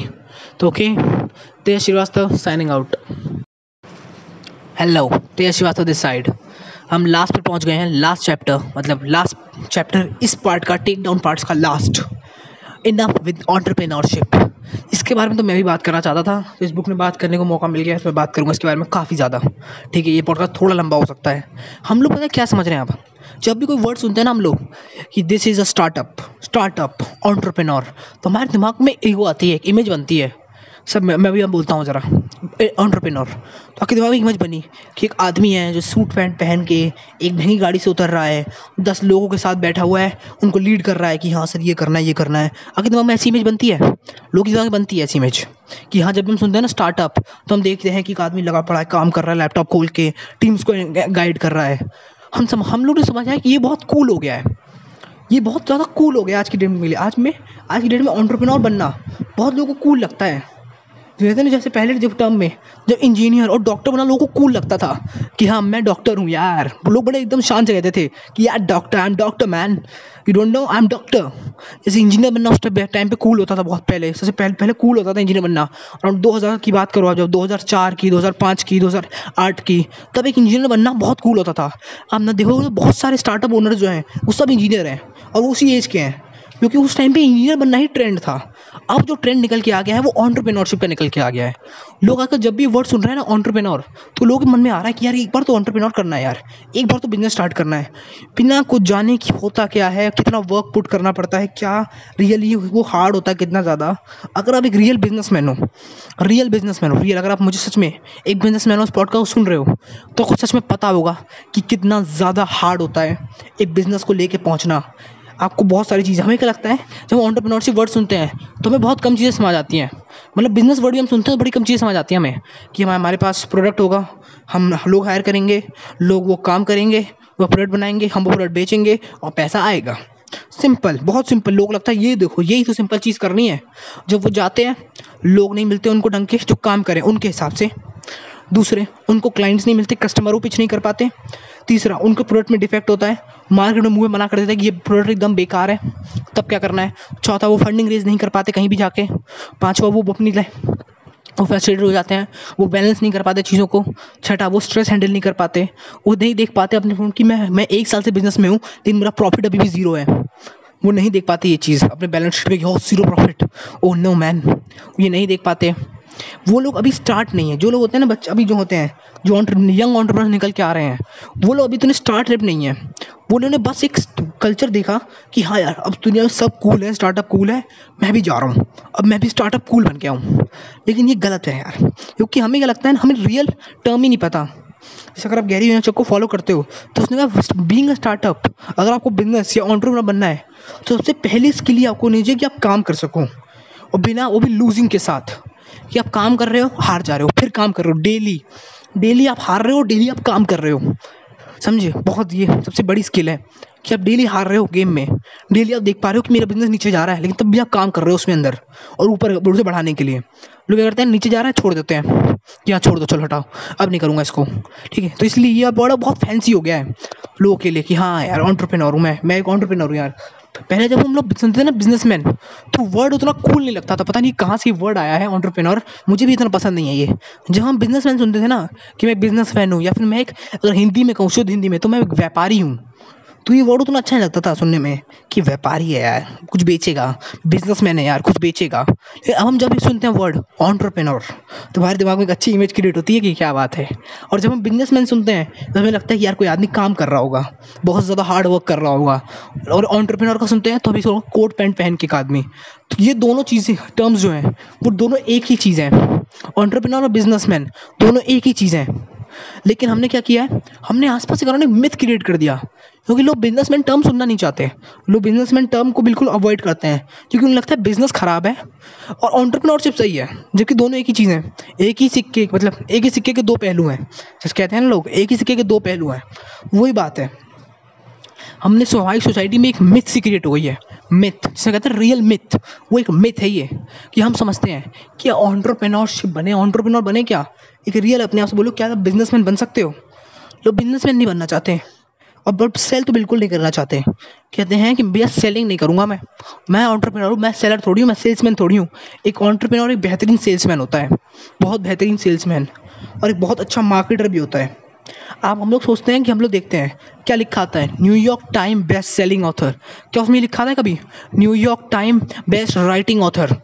तो okay Tej Srivastava signing out hello Tej Srivastava this side हम लास्ट पर पहुँच गए हैं लास्ट चैप्टर मतलब लास्ट चैप्टर इस पार्ट का टेक डाउन पार्ट्स का लास्ट इनफ विद ऑन्टरप्रेनोरशिप इसके बारे में तो मैं भी बात करना चाहता था। तो इस बुक में बात करने को मौका मिल गया इसमें बात करूँगा इसके बारे में काफ़ी ज़्यादा। ठीक है, ये पॉडकास्ट थोड़ा लंबा हो सकता है। हम लोग पता है क्या समझ रहे हैं आप जब भी कोई वर्ड सुनते हैं ना हम लोग, कि this is a startup startup entrepreneur तो हमारे दिमाग में ईगो आती है, एक इमेज बनती है। सब मैं मैं भी अब बोलता हूँ ज़रा। ऑन्टरप्रेन्योर तो आपके दिमाग में इमेज बनी कि एक आदमी है जो सूट पैंट पहन के एक महँगी गाड़ी से उतर रहा है, दस लोगों के साथ बैठा हुआ है, उनको लीड कर रहा है कि हाँ सर, ये करना है, ये करना है। आपके दिमाग में ऐसी इमेज बनती है? लोगों के दिमाग में बनती है ऐसी इमेज कि हाँ जब हम सुनते हैं ना स्टार्टअप तो हम देखते हैं कि एक आदमी लगा पड़ा है, काम कर रहा है लैपटॉप खोल के टीम्स को गाइड कर रहा है। हम सम, हम लोग ने समझा है कि ये बहुत कूल हो गया है। ये बहुत ज़्यादा कूल हो गया आज की डेट में। आज में, आज की डेट में ऑन्टरप्रेन्योर बनना बहुत लोगों को कूल लगता है। जैसे ना, जैसे पहले जब टर्म में, जब इंजीनियर और डॉक्टर बना, लोगों को कूल लगता था कि हाँ मैं डॉक्टर हूँ यार। लोग बड़े एकदम शान से कहते थे कि यार doctor I am doctor man you don't know I am doctor जैसे इंजीनियर बनना उस टाइम पे कूल होता था बहुत पहले। सबसे पहले पहले कूल होता था इंजीनियर बनना। दो हज़ार की बात करो आप जब, दो हज़ार चार की, दो हज़ार पाँच की, दो हज़ार आठ की, तब एक इंजीनियर बनना बहुत कूल होता था। अब ना देखो बहुत सारे स्टार्टअप ओनर जो हैं, वो सब इंजीनियर हैं और वो उसी एज के हैं। क्योंकि उस टाइम पे इंजीनियर बनना ही ट्रेंड था। अब जो ट्रेंड निकल के आ गया है, वो ऑन्टरप्रेन्योरशिप का निकल के आ गया है। लोग आकर जब भी वर्ड सुन रहे हैं ना ऑन्टरप्रेनोर तो लोगों मन में आ रहा है कि यार, एक बार तो ऑन्टरप्रेन्योर करना है यार। एक बार तो बिज़नेस स्टार्ट करना है। बिना कुछ जाने की होता क्या है, कितना वर्क पुट करना पड़ता है, क्या रियली वो हार्ड होता है कितना ज़्यादा। अगर आप एक रियल बिज़नेस मैन हो रियल बिज़नेस मैन हो रियल अगर आप मुझे सच में एक बिज़नेस मैन हो, उस पॉडकास्ट सुन रहे हो तो सच में पता होगा कि कितना ज़्यादा हार्ड होता है एक बिज़नेस को लेके पहुँचना। आपको बहुत सारी चीज़ें, हमें क्या लगता है, जब हम ऑन्टरप्रेन्योरशिप वर्ड सुनते हैं तो हमें बहुत कम चीज़ें समझ आती हैं। मतलब बिज़नेस वर्ड भी हम सुनते हैं तो बड़ी कम चीज़ें समझ आती हैं हमें, कि हमारे पास प्रोडक्ट होगा, हम लोग हायर करेंगे, लोग वो काम करेंगे, वो प्रोडक्ट बनाएँगे, हम वो प्रोडक्ट बेचेंगे, और पैसा आएगा। सिंपल बहुत सिंपल लोग लगता है, ये देखो, यही तो सिंपल चीज़ करनी है। जब वो जाते हैं, लोग नहीं मिलते उनको ढंग के, जो काम करें, उनके हिसाब से। दूसरे, उनको क्लाइंट्स नहीं मिलते कस्टमरों पिच नहीं कर पाते। तीसरा, उनके प्रोडक्ट में डिफेक्ट होता है। मार्केट में मुँह मना कर देता है कि ये प्रोडक्ट एकदम बेकार है। तब क्या करना है? चौथा, वो फंडिंग रेज नहीं कर पाते कहीं भी जाके। पाँचवा, वो अपनी वो फ्रस्ट्रेटेड हो जाते हैं। वो बैलेंस नहीं कर पाते चीज़ों को। छठा, वो स्ट्रेस हैंडल नहीं कर पाते। वो नहीं देख पाते अपने फ़ोन कि, मैं मैं एक साल से बिज़नेस में हूँ, लेकिन मेरा प्रॉफिट अभी भी ज़ीरो है। वो नहीं देख पाते ये चीज़। अपने बैलेंस शीट पे हो zero profit oh no man ये नहीं देख पाते। वो लोग अभी स्टार्ट नहीं है। जो लोग होते हैं ना बच्चे, अभी जो होते हैं, जो यंग ऑन्टरप्रनर निकल के आ रहे हैं, वो लोग अभी तो स्टार्ट रेप नहीं है। वो लोगों ने बस एक कल्चर देखा कि हाँ यार, अब दुनिया में सब कूल है स्टार्टअप कूल है, मैं भी जा रहा हूँ। अब मैं भी स्टार्टअप कूल बन गया हूँ लेकिन ये गलत है यार, क्योंकि हमें क्या लगता है हमें रियल टर्म ही नहीं पता। जैसे अगर आप गैरी वेनरचक को फॉलो करते हो तो उसने कहा बींग स्टार्टअप अगर आपको बिज़नेस या ऑन्टरप्रनर बनना है तो सबसे पहली स्किल ही आपको चाहिए कि आप काम कर सको, और बिना, वो भी लूजिंग के साथ। कि आप काम कर रहे हो, हार जा रहे हो, फिर काम कर रहे हो डेली डेली आप हार रहे हो डेली आप काम कर रहे हो। समझे? बहुत ये सबसे बड़ी स्किल है कि आप डेली हार रहे हो गेम में। डेली आप देख पा रहे हो कि मेरा बिज़नेस नीचे जा रहा है, लेकिन तब भी आप काम कर रहे हो उसमें अंदर और ऊपर उसे बढ़ाने के लिए। लोग क्या करते हैं? नीचे जा रहा है, छोड़ देते हैं कि हाँ छोड़ दो, चलो हटाओ, अब नहीं करूँगा इसको। ठीक है? तो इसलिए ये बड़ा बहुत फैंसी हो गया है लोगों के लिए कि हाँ यार ऑन्टरप्रेन्योर हूँ मैं। मैं एक ऑन्टरप्रेन्योर हूँ यार। पहले जब हम लोग सुनते थे ना बिजनेसमैन तो वर्ड उतना कूल नहीं लगता था। पता नहीं कहाँ से वर्ड आया है ऑन्टरप्रेनोर मुझे भी इतना पसंद नहीं है ये। जब हम बिजनेसमैन सुनते थे ना, कि मैं बिज़नेस हूँ, या फिर मैं एक अगर हिंदी में कहूँ, शुद्ध हिंदी में तो मैं एक व्यापारी हूँ। तो ये वर्ड उतना अच्छा नहीं लगता था सुनने में कि व्यापारी है यार, कुछ बेचेगा बिजनेसमैन है यार, कुछ बेचेगा। अब हम जब भी सुनते हैं वर्ड ऑन्टरप्रेनोर तो हमारे दिमाग में एक अच्छी इमेज क्रिएट होती है कि क्या बात है। और जब हम बिजनेसमैन सुनते हैं तो हमें लगता है कि यार कोई आदमी काम कर रहा होगा, बहुत ज़्यादा हार्ड वर्क कर रहा होगा। और ऑन्टरप्रेनोर का सुनते हैं तो अभी कोट पैंट पहन के एक आदमी। तो ये दोनों चीज़ें टर्म्स जो हैं, वो दोनों एक ही चीज़ हैं। ऑन्टरप्रेनोर और बिजनेसमैन दोनों एक ही चीज़ हैं। लेकिन हमने क्या किया है? हमने आसपास के कारण मिथ क्रिएट कर दिया। क्योंकि लोग बिजनेसमैन टर्म सुनना नहीं चाहते। लोग बिजनेसमैन टर्म को बिल्कुल अवॉइड करते हैं। क्योंकि उन्हें लगता है बिज़नेस खराब है और ऑन्टरप्रनोरशिप सही है, जबकि दोनों एक ही चीज़ हैं। एक ही सिक्के मतलब एक ही सिक्के के दो पहलू हैं। जैसे कहते हैं ना लोग, एक ही सिक्के के दो पहलू हैं। वही बात है। हमने स्वाभाविक सोसाइटी में एक मिथ सी क्रिएट हो गई है। मिथ जिसे कहते हैं रियल मिथ वो एक मिथ है ये, कि हम समझते हैं कि ऑन्टरप्रेन्योरशिप बने। ऑन्टरप्रेन्योर बने क्या? एक रियल अपने आप से बोलो, क्या आप बिजनेसमैन बन सकते हो? लोग बिजनेसमैन नहीं बनना चाहते और बट सेल तो बिल्कुल नहीं करना चाहते। कहते हैं कि भैया सेलिंग नहीं करूँगा मैं। मैं ऑन्टरप्रेनर हूँ, मैं सेलर थोड़ी हूँ, मैं सेल्समैन थोड़ी हूँ। एक ऑन्टरप्रेनर एक बेहतरीन सेल्समैन होता है। बहुत बेहतरीन सेल्समैन और एक बहुत अच्छा मार्केटर भी होता है। आप हम लोग सोचते हैं कि हम लोग देखते हैं क्या लिखा आता है। New York time best selling author क्या उसमें लिखा था कभी? New York time best writing author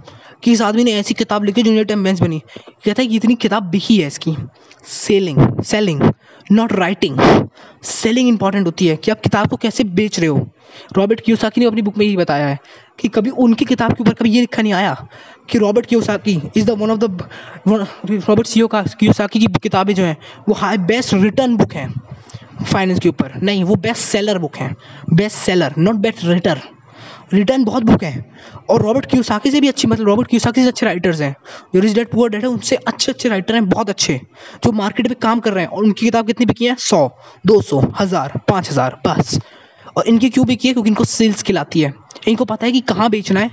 कि इस आदमी ने ऐसी किताब लिखी जो न्यूयॉर्क टाइम बेस्ट बनी। कहता है कि इतनी किताब बिकी है इसकी। Selling selling not writing selling important होती है कि आप किताब को कैसे बेच रहे हो। रॉबर्ट क्यूसाकी ने अपनी बुक में यही बताया है कि कभी उनकी किताब के ऊपर कभी ये लिखा नहीं आया। कि Robert Kiyosaki is the one of the Robert CO का, क्यूसाकी की किताबें जो हैं, वो हाई बेस्ट रिटर्न बुक हैं फाइनेंस के ऊपर। नहीं, वो बेस्ट सेलर बुक हैं। Best seller not best return return बहुत बुक हैं। और रॉबर्ट क्यूसाकी से भी अच्छी मतलब रॉबर्ट क्यूसाकी से अच्छे राइटर्स हैं। जो रिच डेट पुअर डेट है उनसे अच्छे अच्छे राइटर हैं, बहुत अच्छे, जो मार्केट में काम कर रहे हैं। और उनकी किताब कितनी बिकी है? सौ, दो सौ, हज़ार, पाँच हज़ार, बस। और इनकी क्यों बिकी है क्योंकि इनको सेल्स खिलाती है। इनको पता है कि कहाँ बेचना है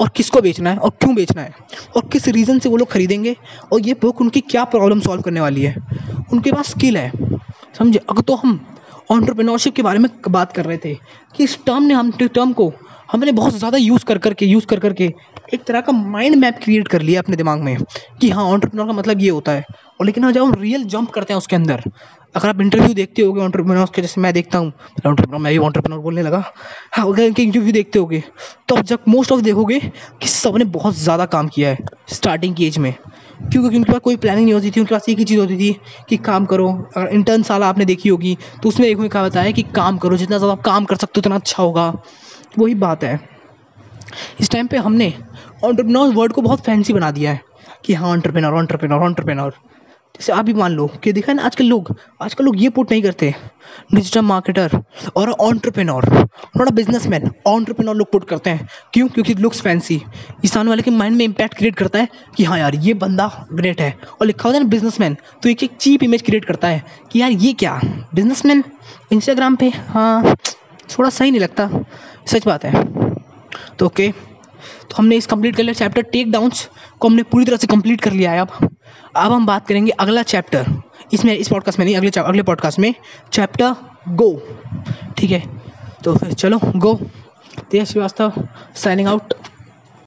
और किसको बेचना है और क्यों बेचना है और किस रीज़न से वो लोग खरीदेंगे और ये बुक उनकी क्या प्रॉब्लम सॉल्व करने वाली है। उनके पास स्किल है। समझे? अगर तो हम ऑन्टरप्रेन्योरशिप के बारे में बात कर रहे थे कि इस टर्म ने हम टर्म को हमने बहुत ज़्यादा यूज़ कर करके यूज़ कर करके एक तरह का माइंड मैप क्रिएट कर लिया अपने दिमाग में कि हाँ ऑन्टरप्रेन्योर का मतलब ये होता है। और लेकिन हाँ जब हम रियल जंप करते हैं उसके अंदर अगर आप इंटरव्यू देखते होगे ऑन्टरप्रेन्योर्स के, जैसे मैं देखता हूँ ऑन्टरप्रेन्योर मैं भी ऑन्टरप्रेन्योर बोलने लगा। हाँ अगर इनके इंटरव्यू देखते होगे तो आप जब मोस्ट ऑफ़ देखोगे कि सबने बहुत ज़्यादा काम किया है स्टार्टिंग की एज में। क्योंकि उनके पास कोई प्लानिंग नहीं होती थी, उनके पास एक ही चीज़ होती थी कि काम करो। अगर इंटर्न साल आपने देखी होगी तो उसमें एक कहा, बताया कि काम करो, जितना ज़्यादा आप काम कर सकते हो, उतना अच्छा होगा। वही बात है। इस टाइम पे हमने ऑन्टरप्रेन्योर वर्ड को बहुत फैंसी बना दिया है कि हाँ ऑन्टरप्रेन्योर ऑन्टरप्रेन्योर ऑन्टरप्रेन्योर जैसे आप भी मान लो कि देखा है ना, आजकल लोग आजकल लोग ये पुट नहीं करते। डिजिटल मार्केटर और ऑन्टरप्रेन्योर थोड़ा अ बिज़नेस मैन ऑन्टरप्रेन्योर लोग पुट करते हैं। क्यों? क्योंकि लुक्स फैंसी इंसान वाले के माइंड में इम्पैक्ट क्रिएट करता है कि हाँ यार, ये बंदा ग्रेट है। और लिखा होता है ना बिज़नेस मैन तो एक एक चीप इमेज क्रिएट करता है कि यार, ये क्या? बिज़नेस मैन इंस्टाग्राम पे? हाँ थोड़ा सही नहीं लगता। सच बात है। तो ओके तो हमने इस कंप्लीट कर लिया चैप्टर टेक डाउन्स को हमने पूरी तरह से कंप्लीट कर लिया है अब। अब हम बात करेंगे अगला चैप्टर इसमें, इस पॉडकास्ट में नहीं, अगले अगले पॉडकास्ट में। चैप्टर गो ठीक है? तो फिर चलो गो तेज श्रीवास्तव साइनिंग आउट